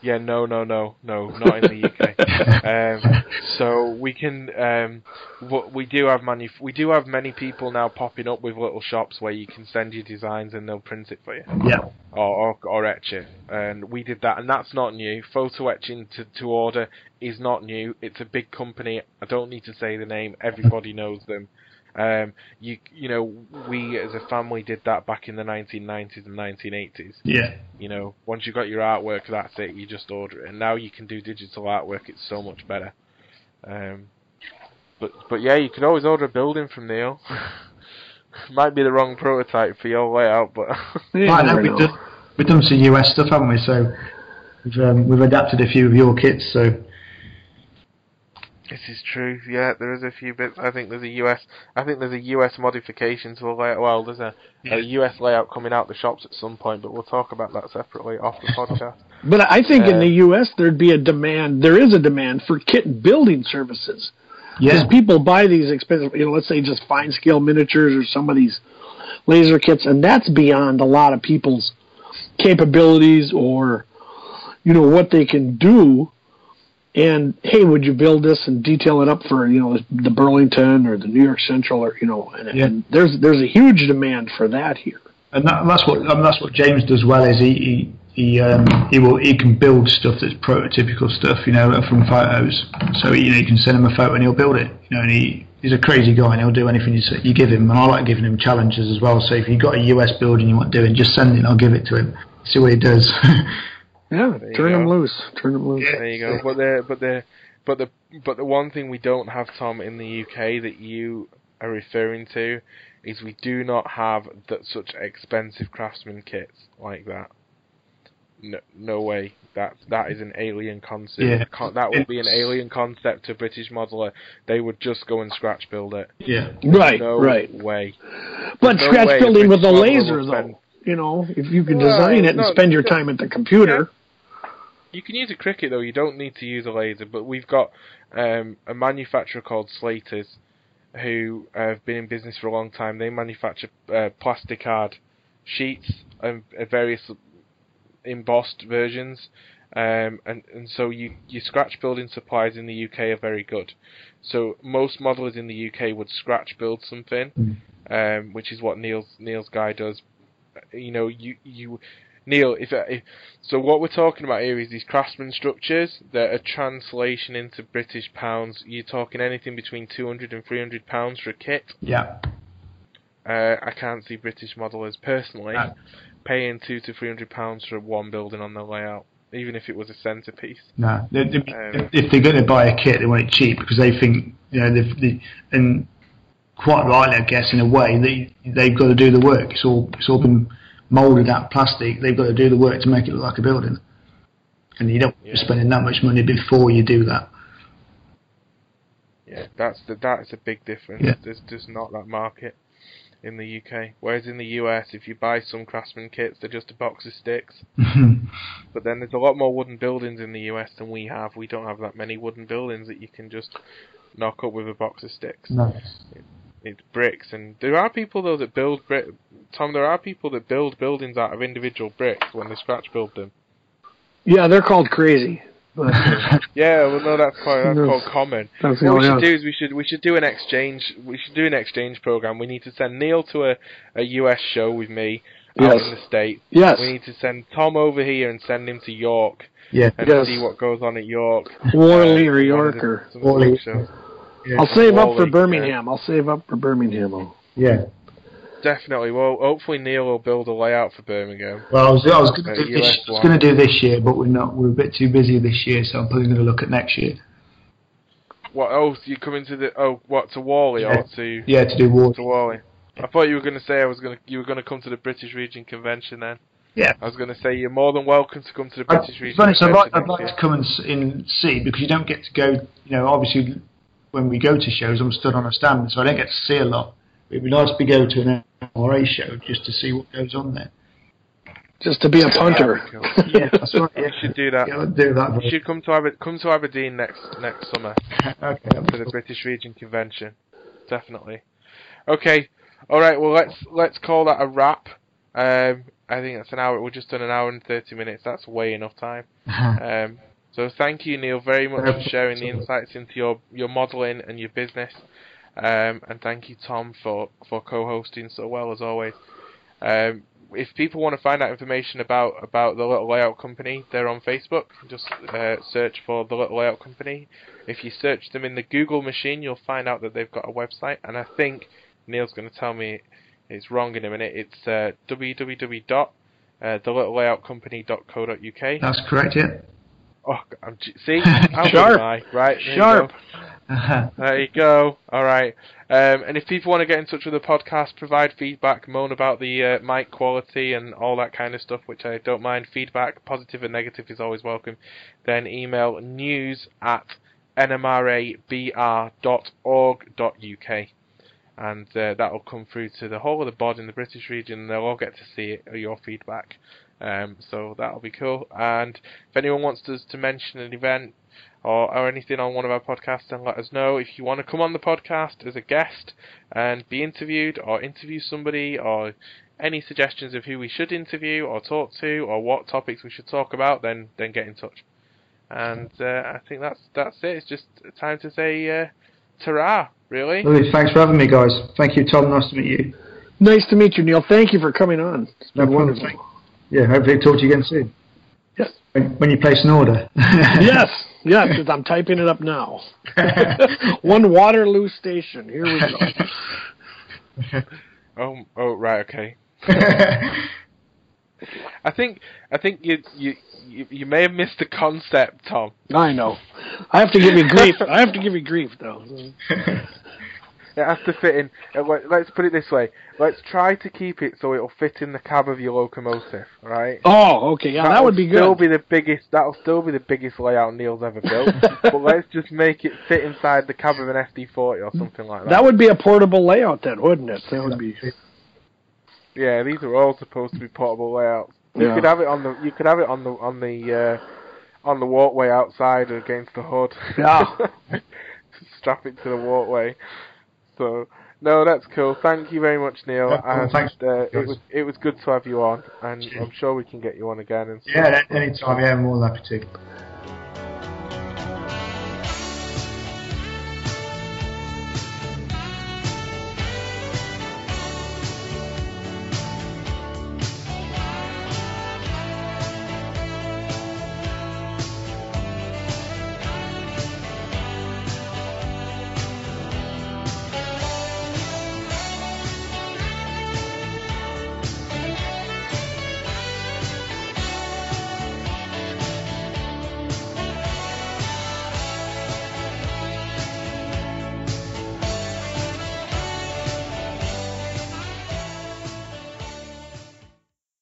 yeah, no, no, no, no, not in the UK. [laughs] um, so we can, um, we do have many, we do have many people now popping up with little shops where you can send your designs and they'll print it for you. Yeah. or, or, or etch it. And we did that, and that's not new. Photo etching to, to order is not new. It's a big company. I don't need to say the name. Everybody knows them. Um, you you know, we as a family did that back in the 1990s and 1980s. Yeah. You know, once you got your artwork, that's it. You just order it, and now you can do digital artwork. It's so much better. Um, but but yeah, you can always order a building from Neil. [laughs] Might be the wrong prototype for your layout, but [laughs] You Right, we've done, we've done some US stuff, haven't we? So we've um, we've adapted a few of your kits. So This is true. Yeah, there is a few bits. I think there's a US. I think there's a US modification to the layout. Well, there's a, Yeah. a US layout coming out the shops at some point, but we'll talk about that separately off the [laughs] podcast. But I think in Uh, the U.S. there'd be a demand. There is a demand for kit building services because Yeah. people buy these expensive. You know, let's say just fine scale miniatures or some of these laser kits, and that's beyond a lot of people's capabilities or you know what they can do. And hey, would you build this and detail it up for you know the Burlington or the New York Central or you know? And, Yeah. and there's there's a huge demand for that here. and that, that's what I mean, that's what James does well is he he he, um, he will he can build stuff that's prototypical stuff you know from photos so you know you can send him a photo and he'll build it you know and he he's a crazy guy and he'll do anything you, you give him and I like giving him challenges as well so if you've got a US building you want doing just send it and I'll give it to him see what he does [laughs] Yeah, There you turn them loose. Turn them loose. There you go. But the but the but the but the one thing we don't have, Tom, in the UK that you are referring to is we do not have that such expensive craftsman kits like that. No, no way. That that is an alien concept. Yeah. Con- that would be an alien concept to British modeler. They would just go and scratch build it. yeah Right, no right. way. But no scratch way building with a laser, though. spend- You know, if you can Well, design it and no, spend your time at the computer. You can use a Cricut though. You don't need to use a laser. But we've got um, a manufacturer called Slaters, who have been in business for a long time. They manufacture uh, plastic card sheets and uh, various embossed versions. Um, and and so you your scratch building supplies in the UK are very good. So most modelers in the UK would scratch build something, um, which is what Neil's Neil's guy does. You know, you you Neil, if, if so, what we're talking about here is these craftsman structures that are translation into British pounds. You're talking anything between 200 and 300 pounds for a kit. yeah Uh, I can't see British modelers personally No. paying two to 300 pounds for one building on their layout, even if it was a centerpiece. No, they, they, Um, if they're going to buy a kit, they want it cheap because they think you know they've, they and quite rightly, I guess, in a way, they they've got to do the work. It's all it's all been moulded out plastic. They've got to do the work to make it look like a building, and you don't Yeah. spending that much money before you do that. Yeah, that's the that's a big difference. Yeah. There's just not that market in the UK. Whereas in the US, if you buy some craftsman kits, they're just a box of sticks. [laughs] But then there's a lot more wooden buildings in the US than we have. We don't have that many wooden buildings that you can just knock up with a box of sticks. no. It's bricks, and there are people though that build brick. Tom, there are people that build buildings out of individual bricks when they scratch build them. Yeah, they're called crazy. But, uh, [laughs] Yeah, well, no, that's quite that's Yes. called common. that's What we should other- do is we should we should do an exchange. We should do an exchange program. We need to send Neil to a, a US show with me out Yes. in the states. Yes, We need to send Tom over here and send him to York Yeah. and Yes. see what goes on at York. Warley Uh, or one of York the- or. some of the Warley. big shows. I'll save up for Warley, Birmingham. I'll save up for Birmingham. Yeah. Definitely. Well, hopefully Neil will build a layout for Birmingham. Well, I was, I was going to do US this. I was going to do this year, but we're not. We're a bit too busy this year, so I'm probably going to look at next year. What? Oh, so you coming to the? Oh, what to Warley Yeah. or to Yeah, to do war. to Warley? I thought you were going to say I was going to you were going to come to the British Region Convention then. Yeah. I was going to say you're more than welcome to come to the I- British to Region be honest, I'd Convention. like, I'd next like year. to come and, s- and see because you don't get to go. You know, obviously, when we go to shows, I'm stood on a stand, so I don't get to see a lot. It'd be nice to go to an MRA show just to see what goes on there. Just to be a punter. Cool. [laughs] Yeah, that's right. [laughs] You Yeah, should do that. yeah do that. You should come to Aber- come to Aberdeen next next summer [laughs] okay. for the British Region Convention. Definitely. Okay. All right. Well, let's let's call that a wrap. Um, I think that's an hour. We're just done an hour and thirty minutes. That's way enough time. Um, so thank you, Neil, very much for sharing the insights into your, your modelling and your business. Um, and thank you, Tom, for, for co-hosting so well as always. Um, if people want to find out information about, about the Little Layout Company, they're on Facebook. Just uh, search for the Little Layout Company. If you search them in the Google machine, you'll find out that they've got a website. And I think Neil's going to tell me it's wrong in a minute. It's uh, www.thelittleLayoutCompany.co.uk. That's correct. Yeah. Oh, I'm, see, [laughs] good Sharp. I? Right, there you Sharp. go. [laughs] There you go. All right. Um, and if people want to get in touch with the podcast, provide feedback, moan about the uh, mic quality and all that kind of stuff, which I don't mind. Feedback, positive and negative, is always welcome. Then email news at nmrabr.org.uk. And uh, that will come through to the whole of the bod in the British region, and they'll all get to see it, your feedback. Um, so that'll be cool. And if anyone wants us to mention an event or, or anything on one of our podcasts, then let us know. If you want to come on the podcast as a guest and be interviewed, or interview somebody, or any suggestions of who we should interview or talk to, or what topics we should talk about, then then get in touch. And uh, I think that's that's it. It's just time to say uh, ta-ra, really. Lovely. Thanks for having me, guys. Thank you, Tom. Nice to meet you. Nice to meet you, Neil. Thank you for coming on. It's No been problem. wonderful. Yeah, hopefully talk to you again soon. Yes. When, when you place an order. [laughs] yes, yes, I'm typing it up now. [laughs] One Waterloo station. Here we go. [laughs] Oh oh right okay. I think I think you you you, you may have missed the concept, Tom. I know. I have to give you grief. I have to give you grief, though. It has to fit in. uh, let- Let's put it this way. Let's try to keep it so it'll fit in the cab of your locomotive, right? Oh, okay. Yeah, that That'll would be Still good. be the biggest. That'll still be the biggest layout Neil's ever built. [laughs] but let's just make it fit inside the cab of an SD40 or something like that. That would be a portable layout, then, wouldn't it? That would be. yeah, these are all supposed to be portable layouts. You Yeah. could have it on the. You could have it on the on the uh, on the walkway outside or against the hood. Yeah. [laughs] Strap it to the walkway. So no, that's cool. Thank you very much, Neil. No and Thanks, uh, it was it was good to have you on, and I'm sure we can get you on again. And yeah, anytime. Yeah, I'm more than happy to.